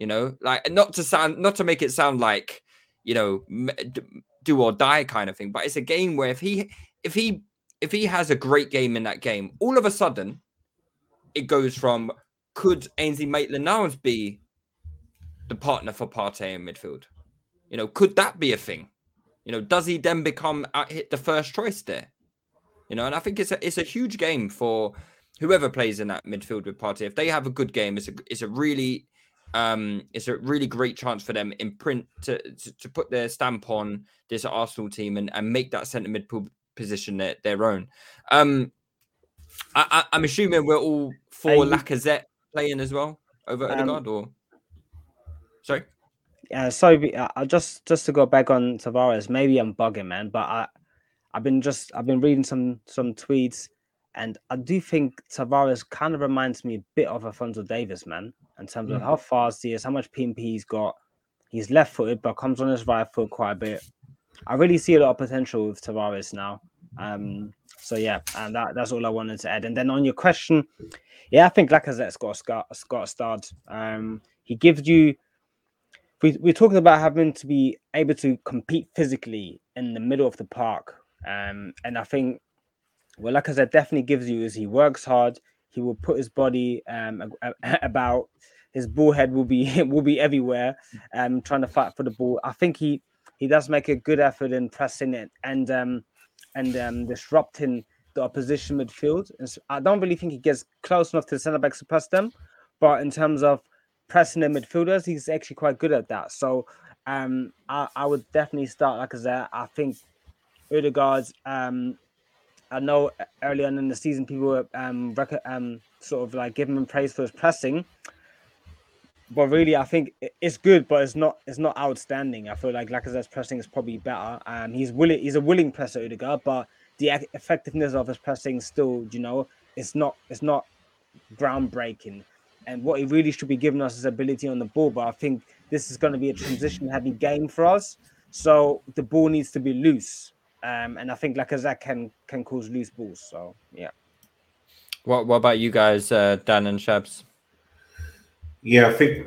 you know like not to sound not to make it sound like you know do or die kind of thing but it's a game where if he if he if he has a great game in that game, all of a sudden it goes from could Ainsley Maitland-Niles be the partner for Partey in midfield? You know, could that be a thing? You know, does he then become uh, hit the first choice there? You know, and I think it's a it's a huge game for whoever plays in that midfield with Partey. If they have a good game, it's a it's a really um it's a really great chance for them in print to to, to put their stamp on this Arsenal team and, and make that centre midfield position their, their own. Um I, I am assuming we're all for hey, Lacazette playing as well over um, Odegaard or sorry? Yeah, sorry, I just just to go back on Tavares, maybe I'm bugging, man, but I I've been just I've been reading some some tweets, and I do think Tavares kind of reminds me a bit of Alphonso Davies, man, in terms of how fast he is, how much PMP he's got. He's left footed, but comes on his right foot quite a bit. I really see a lot of potential with Tavares now. Um, so yeah, and that, that's all I wanted to add. And then on your question, yeah, I think Lacazette's got a start. Got a start. Um, he gives you. We, we're talking about having to be able to compete physically in the middle of the park um, and I think what Lacazette definitely gives you is he works hard. He will put his body um, about. His ball head will be will be everywhere, um, trying to fight for the ball. I think he he does make a good effort in pressing it and um, and um, disrupting the opposition midfield. And so I don't really think he gets close enough to the centre backs to press them, but in terms of pressing the midfielders, he's actually quite good at that. So um, I, I would definitely start like I said. I think Odegaard. Um, I know early on in the season people were um, rec- um sort of like giving him praise for his pressing, but really I think it's good, but it's not it's not outstanding. I feel like Lacazette's pressing is probably better. Um, he's willing he's a willing presser, Odegaard, but the effectiveness of his pressing still, you know, it's not it's not groundbreaking. And what he really should be giving us is ability on the ball. But I think this is going to be a transition heavy game for us. So the ball needs to be loose. Um, and I think Lacazette can can cause loose balls. So yeah. What What about you guys, uh, Dan and Shabs? Yeah, I think.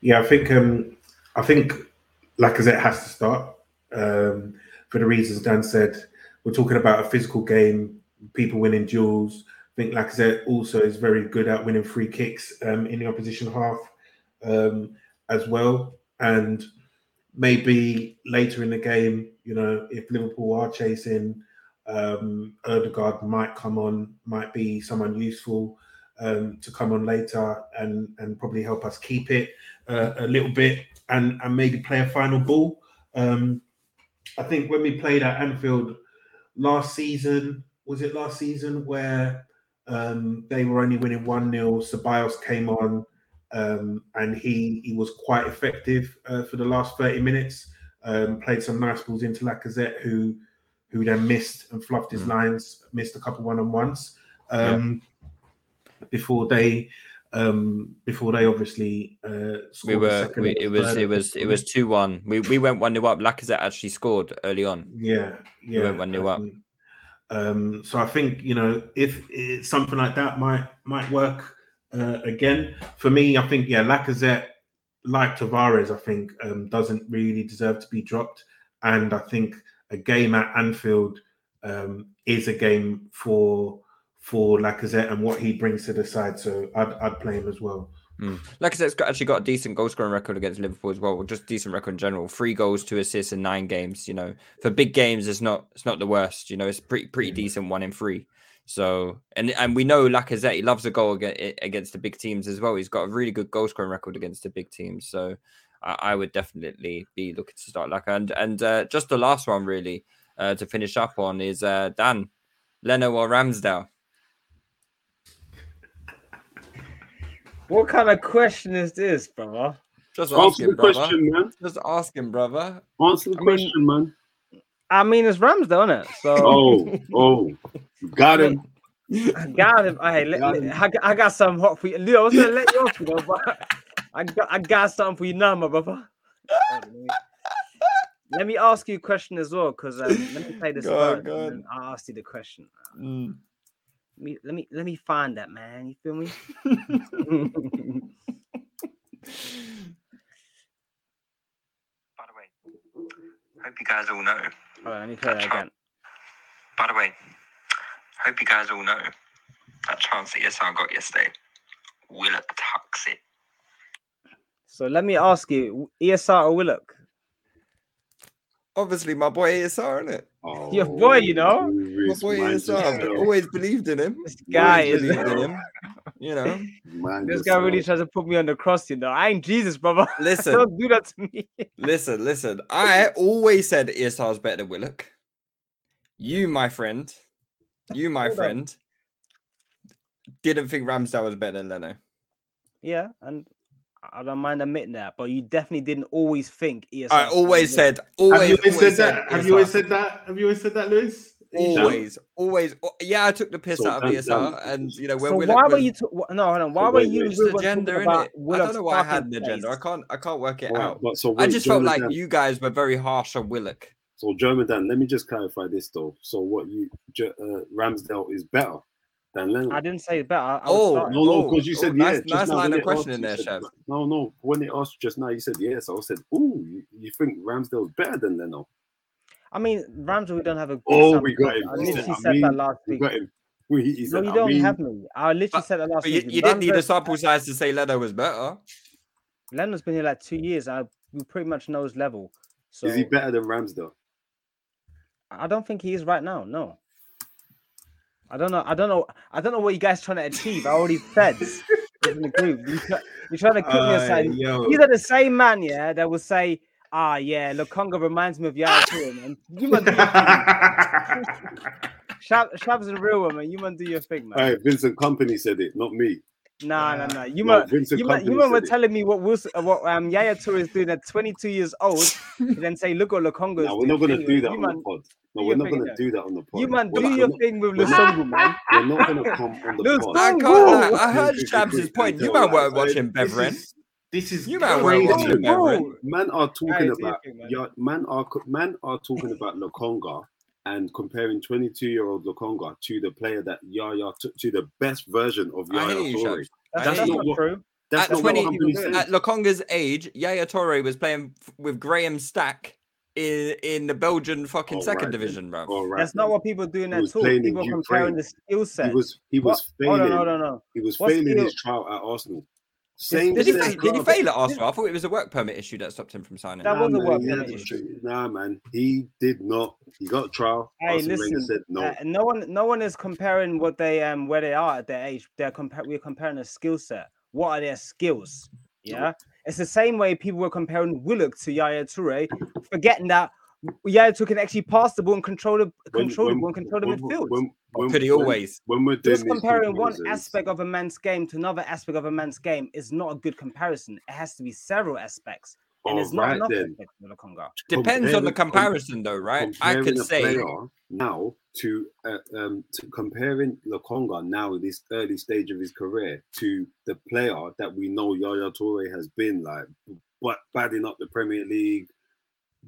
yeah, I think. Um, I think Lacazette has to start um, for the reasons Dan said. We're talking about a physical game, people winning duels. I think Lacazette also is very good at winning free kicks um, in the opposition half um, as well. And maybe later in the game, you know, if Liverpool are chasing, um, Odegaard might come on, might be someone useful um, to come on later and and probably help us keep it uh, a little bit and and maybe play a final ball. Um, I think when we played at Anfield last season, was it last season where um, they were only winning one 0 Ceballos came on um, and he he was quite effective uh, for the last 30 minutes. Um, played some nice balls into Lacazette, who who then missed and fluffed his mm. lines, missed a couple one on ones um, yeah. before they um, before they obviously uh, we were we, it was it was it was two one. We we went one new up. Lacazette actually scored early on. Yeah, yeah, we went one new up. Um, so I think you know if something like that might might work uh, again, for me, I think yeah, Lacazette, like Tavares, I think um, doesn't really deserve to be dropped, and I think a game at Anfield um, is a game for for Lacazette and what he brings to the side. So I'd, I'd play him as well. Mm. Lacazette's got, actually got a decent goal scoring record against Liverpool as well, or just decent record in general. Three goals, two assists in nine games. You know, for big games, it's not it's not the worst. You know, it's pretty pretty decent one in three. So and and we know Lacazette he loves a goal against the big teams as well. He's got a really good goal scoring record against the big teams. So I, I would definitely be looking to start Lacazette. And and uh, just the last one really uh, to finish up on is uh, Dan Leno or Ramsdale. What kind of question is this, brother? Just answer the brother. question, man. Just asking, brother. Answer the I question, mean, man. I mean, it's Ramsdale, isn't it? So. Oh, oh, got him. I got him. Hey, let, got him. I, I, got something hot for you. Leo, I was gonna let you off, you know, but I got I got something for you now, my brother. let me ask you a question as well, because um, let me play this go first, on, I'll ask you the question. Mm. Let me let me let me find that man. You feel me? By the way, hope you guys all know All right, let me play that again. By the way, hope you guys all know that chance that ESR got yesterday, Willock tucks it. So let me ask you, ESR or Willock? Obviously, my boy ESR, isn't it? Oh, Your boy, you know? My boy ESR. I've always believed in him. This guy is- believed in him. You know. Man, This guy really tries to put me on the cross, you know. I ain't Jesus, brother. Listen. Don't do that to me. Listen, listen. I always said ESR is better than Willock. You, my friend, you, my Hold on. friend, didn't think Ramsdale was better than Leno. Yeah, and I don't mind admitting that, but you definitely didn't always think ESR. I always said, Have always, you always always said that? Have you always said that? Have you always said that, Lewis? Always, always. oh, Yeah, I took the piss So out of Dan- ESR, and you know when So Willock why were you? T- wh- no, hold on. Why So were wait, you? wait. It's the gender, talking innit? about I don't know why I had parking an agenda. I can't. I can't work it Alright, out. but so I just felt like Dan- you guys were very harsh on Willock. So German Dan, let me just clarify this though. So what you Ge- uh, Ramsdale is better than Leno? I didn't say better. I, I Oh, starting- No, no, Oh, because you oh, said nice- yeah. just nice now line of questioning there, you said- Shav. No, no. When they asked you just now, you said yes. I said, "Ooh, you, you think Ramsdale's better than Leno?" I mean, Ramsey, we don't have a. good Oh, we got him. I He said, literally "I said mean, that last we week. got him. We- He No, you don't mean, have me. I literally said that last But you, week. you didn't need a sample size to say Leno was better. Leonard's been here like two years. I we pretty much know his level. So Is he better than Ramsdale? I don't think he is right now. No. I don't know. I don't know. I don't know what you guys trying to achieve. I already said in the group. You try, you're trying to cook me Uh, aside. yo. These are the same man, yeah, that will say, "Ah, yeah, Lokonga reminds me of Yaya Toure, man." You man do your thing. Shab, Shab's a real one, man. You man do your thing, man. Hey, Vincent Kompany said it, not me. Nah, nah, nah. You No, man, you man, you man were telling me what Wilson, uh, what um Yaya Toure is doing at 22 years old, and then say, "Look what Lokonga is No, we're not going to do that you on man- the pod. No, we're not going to do that on the pod. You man, We're do not- your we're not- thing with we're man. We're not going to come on the Lose pod. I can't I heard This Shabs' point. You tell man weren't lies. watching This Beveren. is this is You man weren't crazy. watching Beveren. Man are talking Alright, do your about thing, man. yeah, man are man are talking about Lokonga and comparing 22 year old Lokonga to the player that Yaya took to the best version of I Yaya hear you, Toure. That's, that's hear not what- true. That's At not 20 what company people At Lokonga's age, Yaya Toure was playing f- with Graham Stack in in the Belgian fucking All second right division, bro. All right That's not what people do in He that was talk. People comparing the skill set. He was he was What? Failing. on, no, no, hold on. He was What failing skill- his trial at Arsenal. Same Did he, fa- did he fail at Arsenal? I thought it was a work permit issue that stopped him from signing. That Nah, was a man, work he permit issue. Nah, man, he did not. He got a trial. Hey, Arsene listen. said no. uh, no one, no one is comparing what they um where they are at their age. They're compar- We're comparing a skill set. What are their skills? Yeah, it's the same way people were comparing Willock to Yaya Toure, forgetting that Yaya Toure can actually pass the ball and control the When- control the ball and control the midfield. when- when- Could he when- always? When we're doing Just comparing one comparisons- aspect of a man's game to another aspect of a man's game is not a good comparison. It has to be several aspects, and All it's not right enough then. aspects for Lokonga. Depends on the Comparing- comparison, though, right? I comparing could say now to uh, um to comparing Lokonga now in this early stage of his career to the player that we know Yaya Toure has been like, but badding up the Premier League,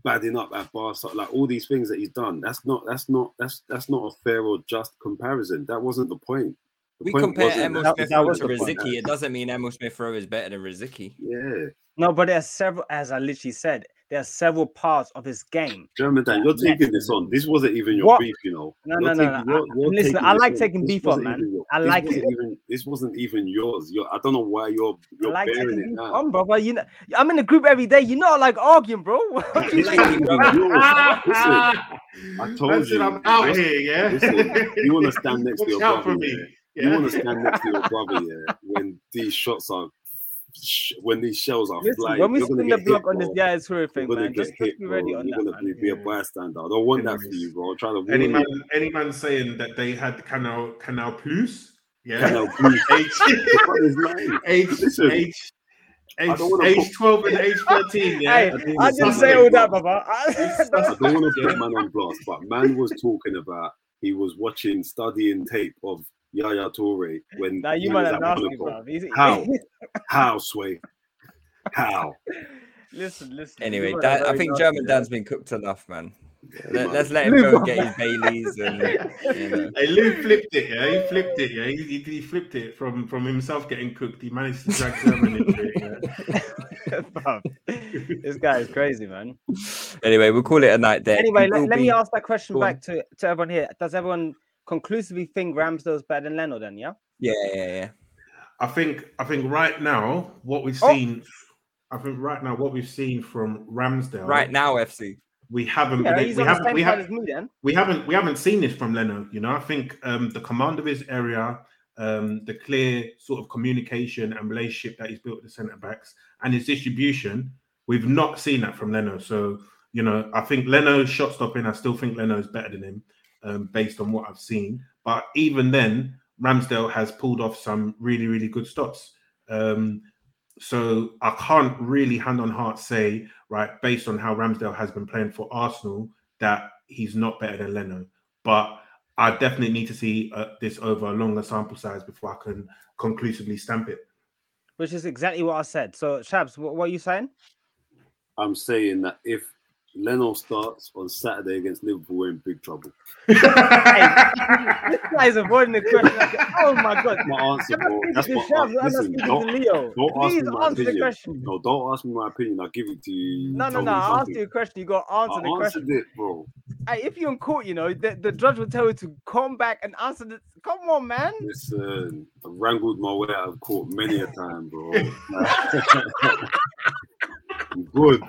badding up at Barca, like all these things that he's done. That's not that's not that's that's not a fair or just comparison. That wasn't the point. The we compare wasn't that. Smith that Rowe was to. Rosicky. It doesn't mean Emil Smith Rowe is better than Rosicky. Yeah, No, but there's several, as I literally said, there are several parts of his game. German Dan, you're Yes. taking this on. This wasn't even your What? beef, you know. No, You're no, no, taking- no. you're- you're listen, I like taking beef on, man. your- I like wasn't it. Even, this wasn't even yours. You're, I don't know why you're you're like bearing taking it now. on, brother. You know, I'm in the group every day. You're not like arguing, bro. What you This think, bro? Listen, I told Listen, you. I'm out listen, here, yeah. Listen, you want to stand next to your brother. For me. Yeah? Yeah. You want to stand next to your brother, yeah. When these shots are, when these shells are Listen, flying, when we you're spin the block on this bro. Yaya Toure thing, You're gonna man, get just, hit, be ready bro. on You're that, gonna man. be, be a bystander. I don't want that for you, bro. I'm trying to warn Any you. man, any man saying that they had Canal Canal Plus, yeah, Canal Plus. age, What is name? age, Listen, age, I age, don't wanna age put- twelve and age thirteen, yeah. Hey, think I it's didn't something say like all that, that. brother. I don't want to put man on blast, but man was talking about he was watching, studying tape of Yaya Toure when Now you he might was have at nasty, Monaco. bro. He's- How? How, Sway? How? Listen, listen. Anyway, you Dan, I think German yeah. Dan's been cooked enough, man. Let, man. us let him go and get his Baileys and you know. Hey, Lou flipped it, yeah. He flipped it, yeah. He, he, he flipped it from from himself getting cooked. He managed to drag German into it. Yeah. This guy is crazy, man. Anyway, we'll call it a night there. Anyway, He let, will let me ask that question Go back to, to everyone here. Does everyone conclusively think Ramsdale's better than Leno. Then, yeah. Yeah, yeah, yeah. I think I think right now what we've Oh. seen, I think right now what we've seen from Ramsdale. Right now, FC. we haven't Yeah, been, we haven't we haven't me then. we haven't we haven't seen this from Leno. You know, I think um, the command of his area, um, the clear sort of communication and relationship that he's built with the centre backs, and his distribution, we've not seen that from Leno. So you know, I think Leno's shot stopping. I still think Leno's better than him, um, based on what I've seen. But even then, Ramsdale has pulled off some really really good stops. Um, so I can't really hand on heart say right based on how Ramsdale has been playing for Arsenal that he's not better than Leno. But I definitely need to see uh, this over a longer sample size before I can conclusively stamp it. Which is exactly what I said. So, Shabs, what, what are you saying? I'm saying that if Leno starts on Saturday against Liverpool, we're in big trouble. this guy is avoiding the question. Like, oh my god! My answer, bro. That's my answer. Listen, don't, Leo. don't ask Please me my answer the opinion. question. No, don't ask me my opinion. I'll give it to you. No, no, no. me I asked something. you a question. You got to answer I the question. it, bro. Hey, if you're in court, you know the, the judge will tell you to come back and answer the. Come on, man. Listen, I wrangled my way out of court many a time, bro. I'm good.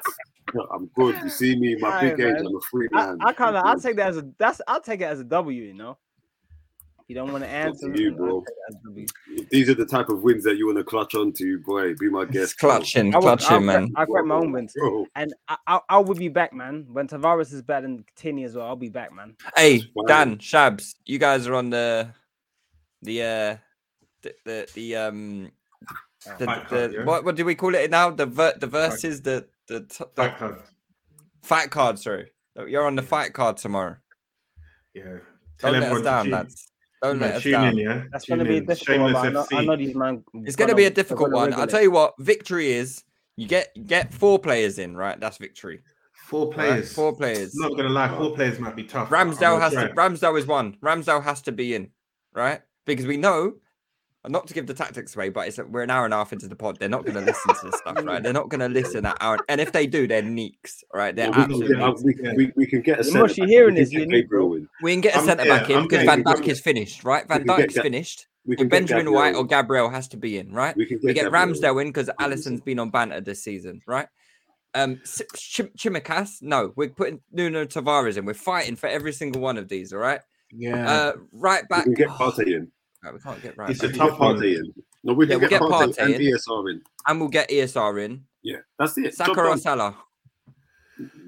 I'm good. You see me, my Aye, big age, man. I'm a free I, man. I kind of. I'm I'll take that as a. That's. I'll take it as a W. You know. If you don't want to answer, you, then bro. take it as a W. If these are the type of wins that you want to clutch onto, boy. Be my guest. bro. clutching, I will, I'll, clutching, man. I'll grab my own wins, Bro. and I, I, I will be back, man. When Tavares is better than Tini as well, I'll be back, man. Hey, fine. Dan, Shabs, you guys are on the the uh the the, the um the, Fight the, what what do we call it now? The ver- the verses the the, t- the Fight card. fight card. Sorry, you're on the fight card tomorrow. Yeah. Tell Don't let us to down, tune- lads. Don't Yeah, let us down. in, yeah. That's going to be a difficult one. Shameless but I know, I know these man. It's going to be a difficult one. I'll tell you what. Victory is you get get four players in, right? That's victory. Four right? players. Four players. Not gonna lie, four players might be tough. Ramsdale has try to. Ramsdale is one. Ramsdale has to be in, right? Because we know, not to give the tactics away, but it's we're an hour and a half into the pod. They're not going to listen to this stuff, right? They're not going to listen at hour. And if they do, they're neeks, right? They're Yeah, we, absolute can, we, can- we, we can get a The centre more she back. hearing is you need, Gabriel bro. in. We can get a I'm- centre yeah, back in because Van Dijk is finished, right? Van we can get Dijk's finished. We get Benjamin Gabriel White or. Gabriel has to be in, right? We can We get get in. Ramsdale in because Alisson's been on banter this season, right? Um, Si- Chim- Tsimikas, no, we're putting Nuno Tavares in. We're fighting for every single one of these, all right? Yeah. Uh, right We back. can get Partey in. No, we can't get right. It's back. a tough get one. In. No, we Yeah, can we'll get get Partey Partey and. ESR in. and we'll get ESR in. Yeah, that's it. Saka Job or done. Salah.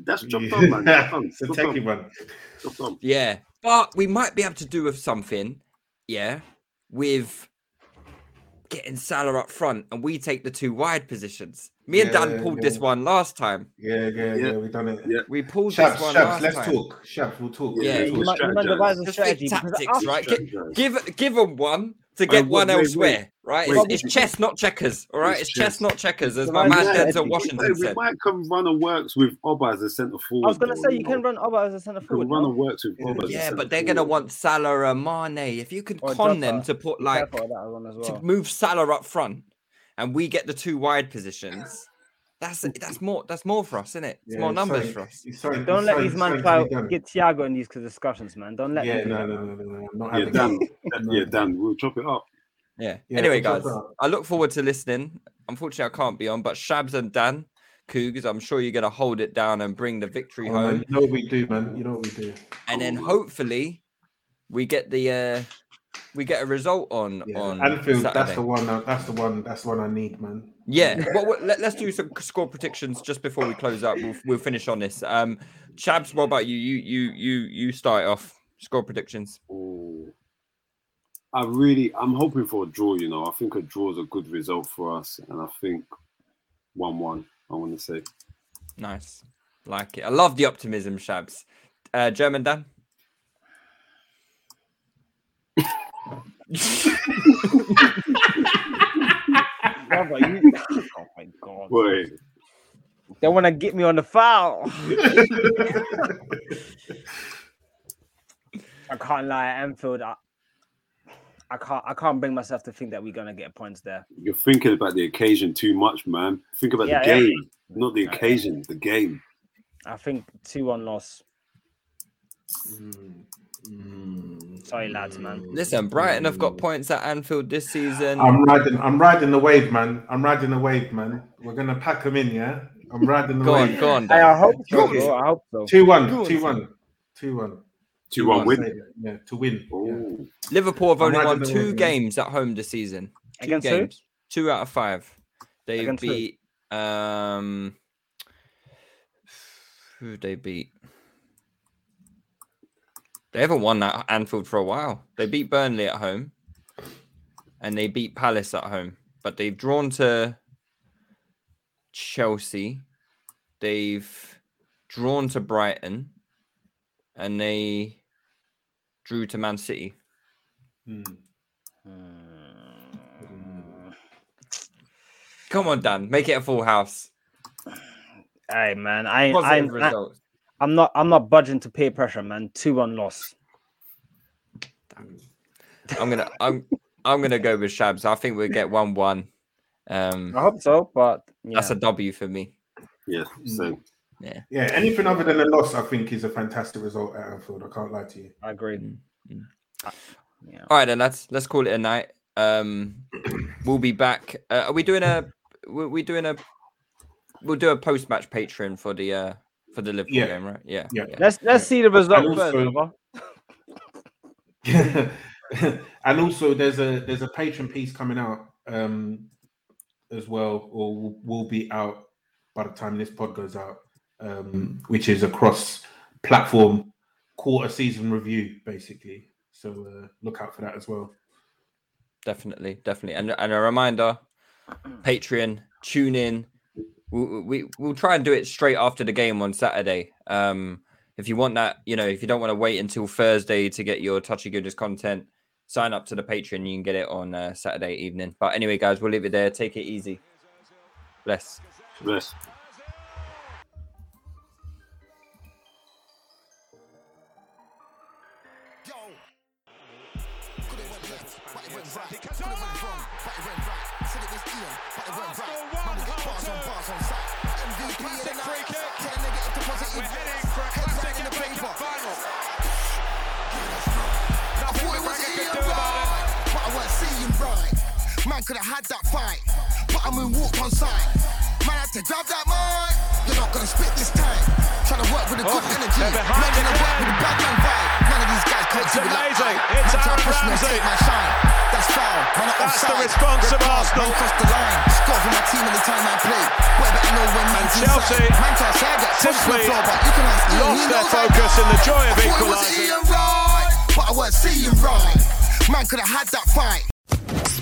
That's job done, man. Job done. it's a Job techie done. one. Job. Yeah, but we might be able to do with something. Yeah, with getting Salah up front, and we take the two wide positions. Me and Dan pulled yeah. this one last time. Yeah, yeah, Yeah. yeah. We done it. Yeah. We pulled Shabs, this one Shabs, last let's time. talk. Shabs, we'll talk. Yeah, we'll you You talk. might, you might strategize. devise a Just think strategy. tactics, right? Gi- Give give them one to get one wait, wait. elsewhere, right? Wait, It's, it's chess, not checkers. All right, It's it's chess, chess. not checkers, as my like man that, Denzel we- Washington Hey, we said. might come run and works with Oba as a centre forward. I was gonna say you can run Oba as a centre forward. run no? and works with Oba. as a Yeah, but they're gonna want Salah and Mane. If you could Or con them to put like careful of that one as well. to move Salah up front, and we get the two wide positions. That's that's more that's more for us, isn't it? It's Yeah, more numbers something- for us. it's something- Don't it's let these man something try to be done. get Thiago in these discussions, man. Don't let Yeah, them no, no, no, no, no. I'm not Yeah, having Dan. Yeah, Dan. We'll chop it up. Yeah. Yeah, anyway, we'll guys, I look forward to listening. Unfortunately, I can't be on, but Shabs and Dan Cougars, I'm sure you're gonna hold it down and bring the victory Oh, man, home, you know what we do, man. You know what we do. and then hopefully we get the uh we get a result on Yeah, on Anfield. That's the one. uh, That's the one. That's the one I need, man. Yeah. Well, well, let, us do some score predictions just before we close up. We'll, we'll finish on this. Um, Shabs, what about you? You you you you start off. Score predictions. Oh, I really, I'm hoping for a draw. You know, I think a draw is a good result for us, and I think one-one. I want to say. Nice. Like it. I love the optimism, Shabs. Uh, German Dan. Brother, you... Oh my god. Wait, They want to get me on the foul. I can't lie, at Anfield. I, I can't. I can't bring myself to think that we're gonna get points there. you're thinking about the occasion too much, man. Think about Yeah, the yeah. game, not the Yeah, yeah. occasion. The game. I think two-one loss. Mm, mm. Sorry, lads, man. Listen, Brighton have got points at Anfield this season. I'm riding. I'm riding the wave, man. I'm riding the wave, man. We're gonna pack them in, yeah. I'm riding the Go on, wave. go on, Hey, I hope so. Go on. I hope so. Two one, Go on, two son. one, two one. Two one win. Yeah, to win. Yeah. Liverpool have only won two wave, games at home this season. Two Against who? games. Two out of five. They Against who? beat um who they beat? They haven't won at Anfield for a while. They beat Burnley at home and they beat Palace at home. But they've drawn to Chelsea. They've drawn to Brighton and they drew to Man City. Hmm. Come on, Dan, make it a full house. Hey, man. I, I, Positive I, results. I'm not. I'm not budging to peer pressure, man. Two one loss. I'm gonna, I'm, I'm gonna go with Shabs. I think we'll get one one. Um, I hope so, but yeah. that's a W for me. Yeah, same. Yeah, Yeah, anything other than a loss, I think, is a fantastic result at Anfield. I can't lie to you. I agree. Mm, Yeah. All right, then let's let's call it a night. Um, we'll be back. Uh, are we doing a? We're we doing a? We'll do a post match Patreon for the uh for the Liverpool Yeah. game, right? Yeah. Yeah. Let's let's see the result And first. also- and also, there's a there's a Patreon piece coming out um, as well, or will, will be out by the time this pod goes out, um, which is a cross-platform quarter season review, basically. So uh, look out for that as well. Definitely, definitely, and and a reminder, Patreon, tune in. We, we we'll try and do it straight after the game on Saturday. Um, if you want that, you know, if you don't want to wait until Thursday to get your touchy gooners content, sign up to the Patreon. You can get it on uh, Saturday evening. But anyway, guys, we'll leave it there. Take it easy. Bless. Bless. Man could have had that fight, but I'm in walk on sight. Man had to grab that mic. You're not gonna spit this time. Trying to work with a good oh, energy. Man gonna work with a bad man vibe. None of these guys can't It's do like amazing. I. It's Aaron to push me and Ramsey. my shine. That's foul. Man That's the response of Red Arsenal. Man cross the line. Score for my team every time I play. Boy, better know when man's Chelsea inside. Man say I get the simply floor, but you can ask lost he their focus in the joy of I was equalising. Right, but I weren't seeing right. Man could have had that fight.